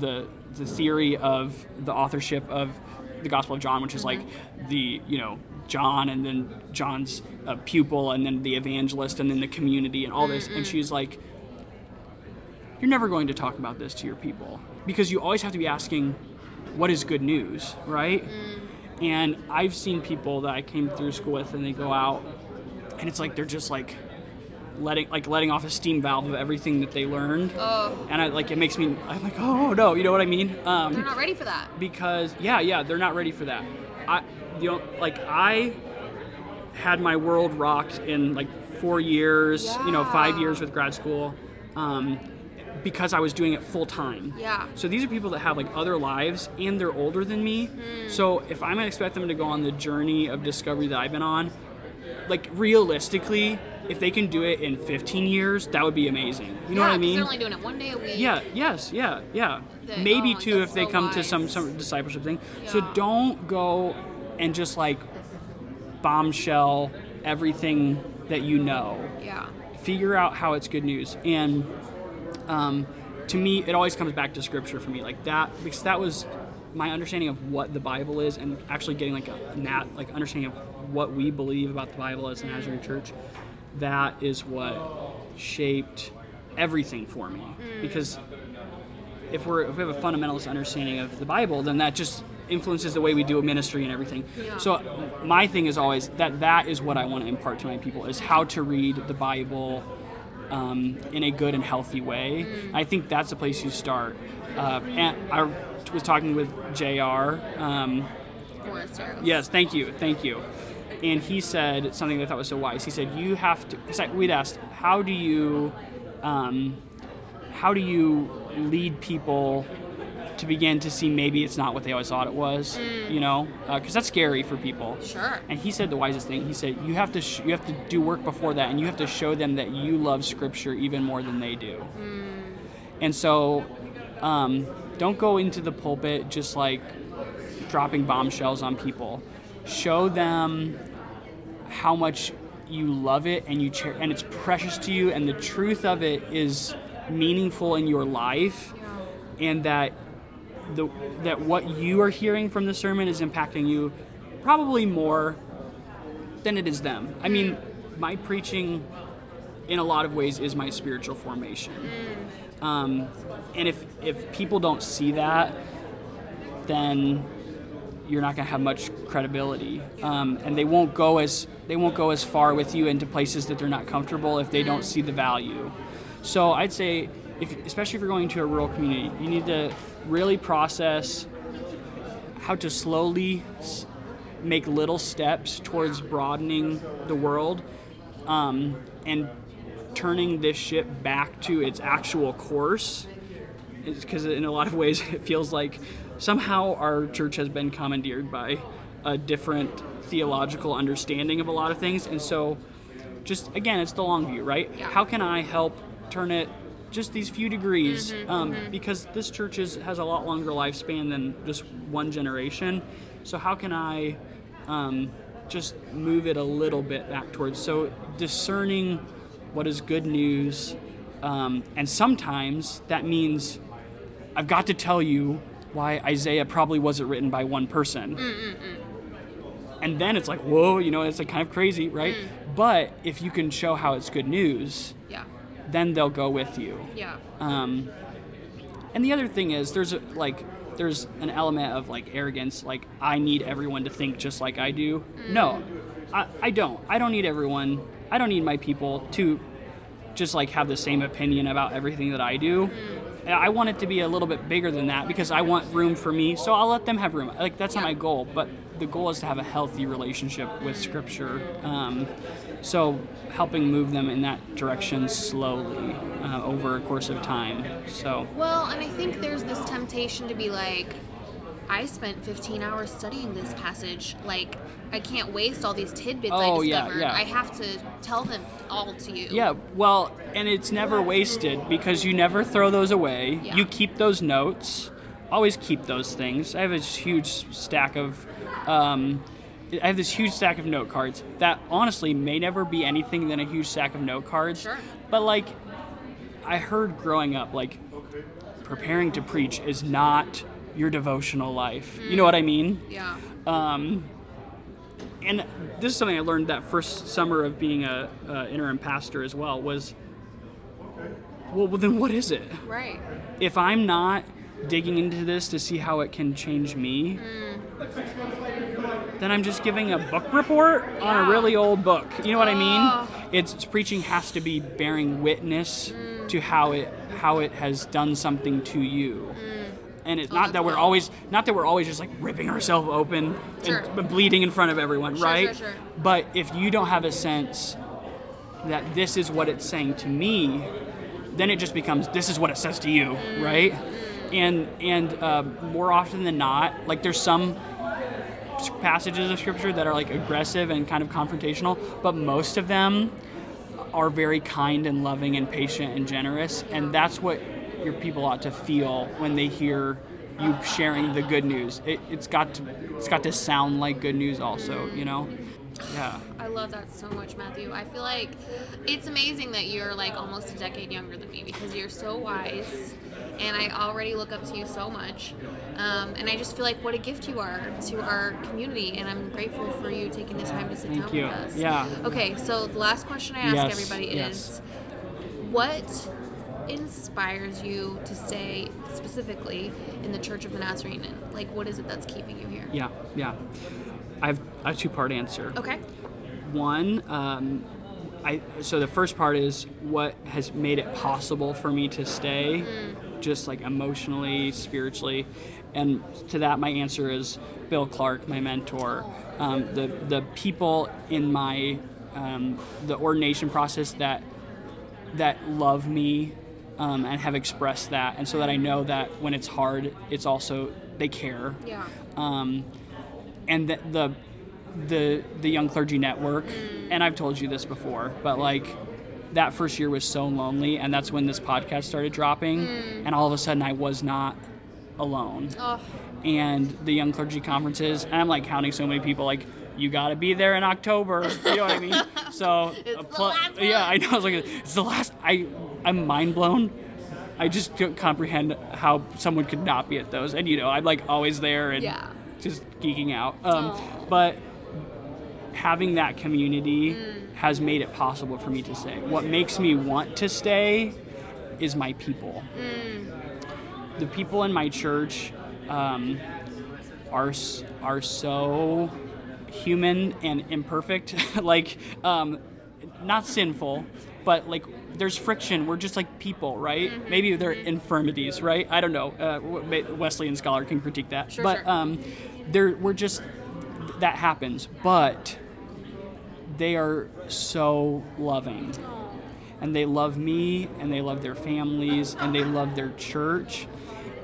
the the theory of the authorship of the Gospel of John, which is like the you know John and then John's uh, pupil and then the evangelist and then the community and all this. And she's like, you're never going to talk about this to your people because you always have to be asking what is good news right? And i've seen people that i came through school with and they go out and it's like they're just like letting like letting off a steam valve of everything that they learned. Oh, and I like it makes me I'm like oh no you know what I mean? Um, they're not ready for that. because yeah yeah they're not ready for that. I you know like i had my world rocked in like four years you know five years with grad school. Um, because i was doing it full time Yeah. so these are people that have like other lives and they're older than me hmm. so if i'm gonna expect them to go on the journey of discovery that i've been on like realistically if they can do it in 15 years that would be amazing you know yeah, what I mean They're only doing it one day a week. yeah, yes, yeah, yeah. That- oh, Maybe oh, that's if they so come to some some discipleship thing. So don't go and just like bombshell everything that you know. Yeah. Figure out how it's good news. And um, to me, it always comes back to scripture for me, like that, because that was my understanding of what the Bible is, and actually getting like a nat like understanding of what we believe about the Bible as a Nazarene church. That is what shaped everything for me, because if we're if we have a fundamentalist understanding of the Bible, then that just influences the way we do ministry and everything. Yeah. So my thing is always that that is what I want to impart to my people is how to read the Bible um, in a good and healthy way. I think that's the place you start. Uh, and I was talking with Jr. Um, Yes, thank you, thank you. And he said something that I thought was so wise. He said, "You have to." Cause I, we'd asked, "How do you, um, how do you lead people to begin to see maybe it's not what they always thought it was? Mm. You know, uh, because that's scary for people." Sure. And he said the wisest thing. He said, "You have to, sh- you have to do work before that, and you have to show them that you love Scripture even more than they do." Mm. And so, um, don't go into the pulpit just like dropping bombshells on people. Show them how much you love it and you cher- and it's precious to you, and the truth of it is meaningful in your life, and that the that what you are hearing from the sermon is impacting you probably more than it is them. I mean, my preaching in a lot of ways is my spiritual formation. Um, and if if people don't see that, then you're not going to have much credibility, um, and they won't go as they won't go as far with you into places that they're not comfortable if they don't see the value. So I'd say, if, especially if you're going to a rural community, you need to really process how to slowly make little steps towards broadening the world um, and turning this ship back to its actual course. Because in a lot of ways it feels like somehow our church has been commandeered by a different theological understanding of a lot of things. And so just again it's the long view right? Yeah. how can i help turn it just these few degrees um, because this church is, has a lot longer lifespan than just one generation so how can i um, just move it a little bit back towards so discerning what is good news um, and sometimes that means I've got to tell you why Isaiah probably wasn't written by one person. And then it's like, whoa, you know, it's like kind of crazy, right? But if you can show how it's good news. Then they'll go with you. Yeah. Um, and the other thing is, there's a, like, there's an element of like arrogance, like I need everyone to think just like I do. No, I, I don't. I don't need everyone. I don't need my people to just like have the same opinion about everything that I do. And I want it to be a little bit bigger than that because I want room for me. So I'll let them have room. Like that's not my goal, but the goal is to have a healthy relationship with Scripture. Um, so helping move them in that direction slowly uh, over a course of time. So Well, and I think there's this temptation to be like, I spent 15 hours studying this passage. Like, I can't waste all these tidbits Oh, I discovered. yeah. yeah. I have to tell them all to you. yeah, well, and it's never wasted because you never throw those away. Yeah. You keep those notes. Always keep those things. I have a huge stack of. Um, I have this huge stack of note cards that honestly may never be anything than a huge stack of note cards. Sure. But like, I heard growing up, like, preparing to preach is not your devotional life. You know what I mean? Yeah. Um, and this is something I learned that first summer of being a, a interim pastor as well was, well, well, then what is it? Right. If I'm not digging into this to see how it can change me, then I'm just giving a book report on Yeah. a really old book. You know what I mean? Oh. It's, it's preaching has to be bearing witness mm. to how it how it has done something to you. Mm. And it's Oh, not that we're good. always not that we're always just like ripping ourselves open Sure. and bleeding in front of everyone, Sure, right? sure. But if you don't have a sense that this is what it's saying to me, then it just becomes this is what it says to you, mm. right? And and uh, more often than not, like there's some passages of scripture that are like aggressive and kind of confrontational, but most of them are very kind and loving and patient and generous, and that's what your people ought to feel when they hear you sharing the good news. It, it's got to it's got to sound like good news, also, you know. Yeah. I love that so much, Matthew. I feel like it's amazing that you're like almost a decade younger than me because you're so wise, and I already look up to you so much. Um, and I just feel like what a gift you are to our community, and I'm grateful for you taking the time to sit Thank down you. with us. Yeah. Okay, so the last question I ask Yes, everybody yes. is, what inspires you to stay specifically in the Church of the Nazarene? And like, what is it that's keeping you here? Yeah, yeah. I have a two part answer. Okay. One, um, I, so the first part is what has made it possible for me to stay, just like emotionally, spiritually, and to that my answer is Bill Clark, my mentor, um, the the people in my um, the ordination process that that love me um, and have expressed that, and so that I know that when it's hard, it's also they care Yeah. um, and the, the the the young clergy network mm. and i've told you this before but like that first year was so lonely and that's when this podcast started dropping mm. and all of a sudden i was not alone. Oh, and the young clergy conferences and i'm like counting so many people like you got to be there in october. You know what i mean? So It's uh, the last yeah i know i was like it's the last i i'm mind blown i just don't comprehend how someone could not be at those and you know i'm like always there and Yeah. Just geeking out um, Aw. but having that community Mm. has made it possible for me to stay what makes me want to stay is my people Mm. the people in my church um, are are so human and imperfect like um, not sinful but like there's friction we're just like people right Mm-hmm. maybe they're infirmities right i don't know uh, wesleyan scholar can critique that Sure, but sure. um, there we're just that happens but they are so loving. And they love me and they love their families and they love their church.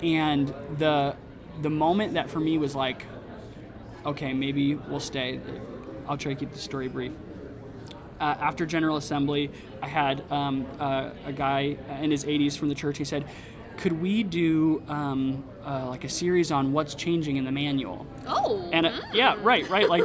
And the the moment that for me was like okay maybe we'll stay i'll try to keep the story brief. Uh, after general assembly i had um, uh, a guy in his 80s from the church he said could we do um, uh, like a series on what's changing in the manual oh. and uh, yeah, right, right. Like,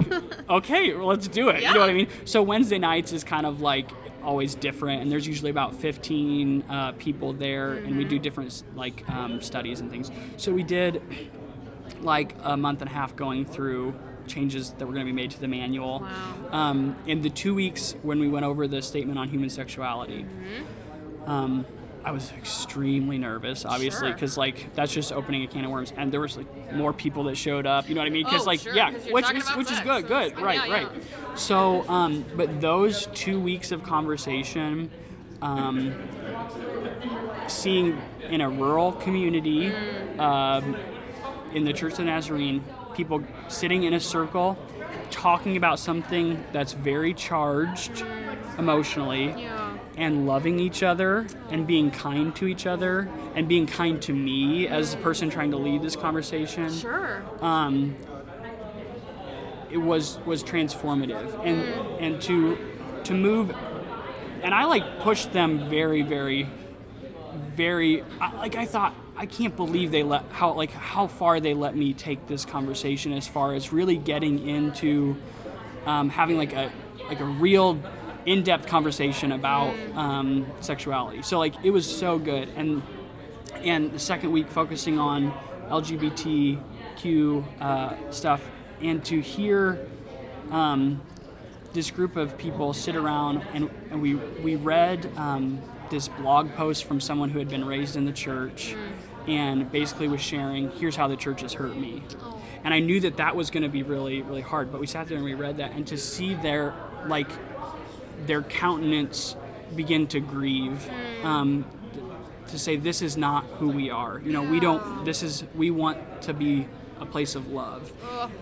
okay, well, let's do it. You know what I mean? So Wednesday nights is kind of like always different, and there's usually about 15 uh, people there, and we do different like um, studies and things. So we did like a month and a half going through changes that were going to be made to the manual. Wow. Um, in the two weeks when we went over the statement on human sexuality, um, I was extremely nervous, obviously, Sure. because like that's just opening a can of worms, and there was like more people that showed up. You know what I mean? Because Oh, like sure, yeah, which is which is good, so good, right, yeah, right. yeah. So, um, but those two weeks of conversation, um, seeing in a rural community, um, in the Church of the Nazarene, people sitting in a circle, talking about something that's very charged emotionally Yeah. And loving each other and being kind to each other and being kind to me as the person trying to lead this conversation Sure. um, it was was transformative and and to to move and I like pushed them very very very I, like I thought I can't believe they let how like how far they let me take this conversation as far as really getting into um, having like a like a real in-depth conversation about um, sexuality. So like it was so good and and the second week focusing on LGBTQ uh, stuff, and to hear um, this group of people sit around and, and we we read um, this blog post from someone who had been raised in the church, and basically was sharing, here's how the church has hurt me. Oh. And I knew that that was going to be really, really hard. But we sat there and we read that, and to see their like their countenance begin to grieve, um, to say this is not who we are. You know, we don't. This is we want to be a place of love,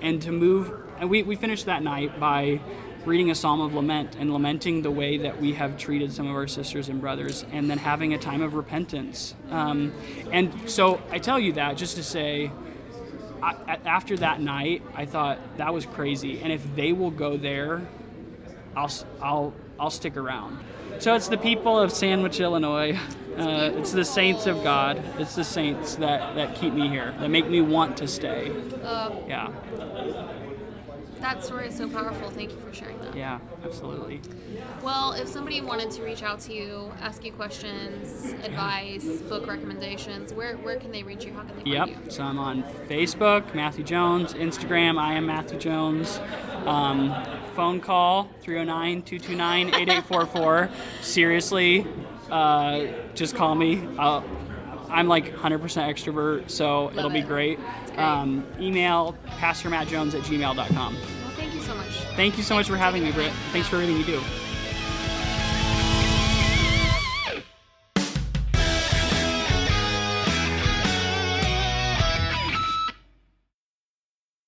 and to move. And we we finished that night by reading a psalm of lament and lamenting the way that we have treated some of our sisters and brothers, and then having a time of repentance. Um, and so I tell you that just to say. I, after that night, I thought that was crazy, and if they will go there, I'll I'll I'll stick around. So it's the people of Sandwich, Illinois. Uh, it's the saints of God. It's the saints that, that keep me here, that make me want to stay. Uh, Yeah, that story is so powerful. Thank you for sharing. Yeah, absolutely. Well, if somebody wanted to reach out to you, ask you questions, advice, book recommendations, where where can they reach you? How can they find Yep. you? So I'm on Facebook, Matthew Jones, Instagram, I am Matthew Jones. Um, phone call 309 229 8844. Seriously, uh, just call me. I'll, I'm like 100% extrovert, so it'll be it. great. great. Um, email pastormattjones at gmail.com. Thank you so much for having me, Britt. Thanks for everything you do.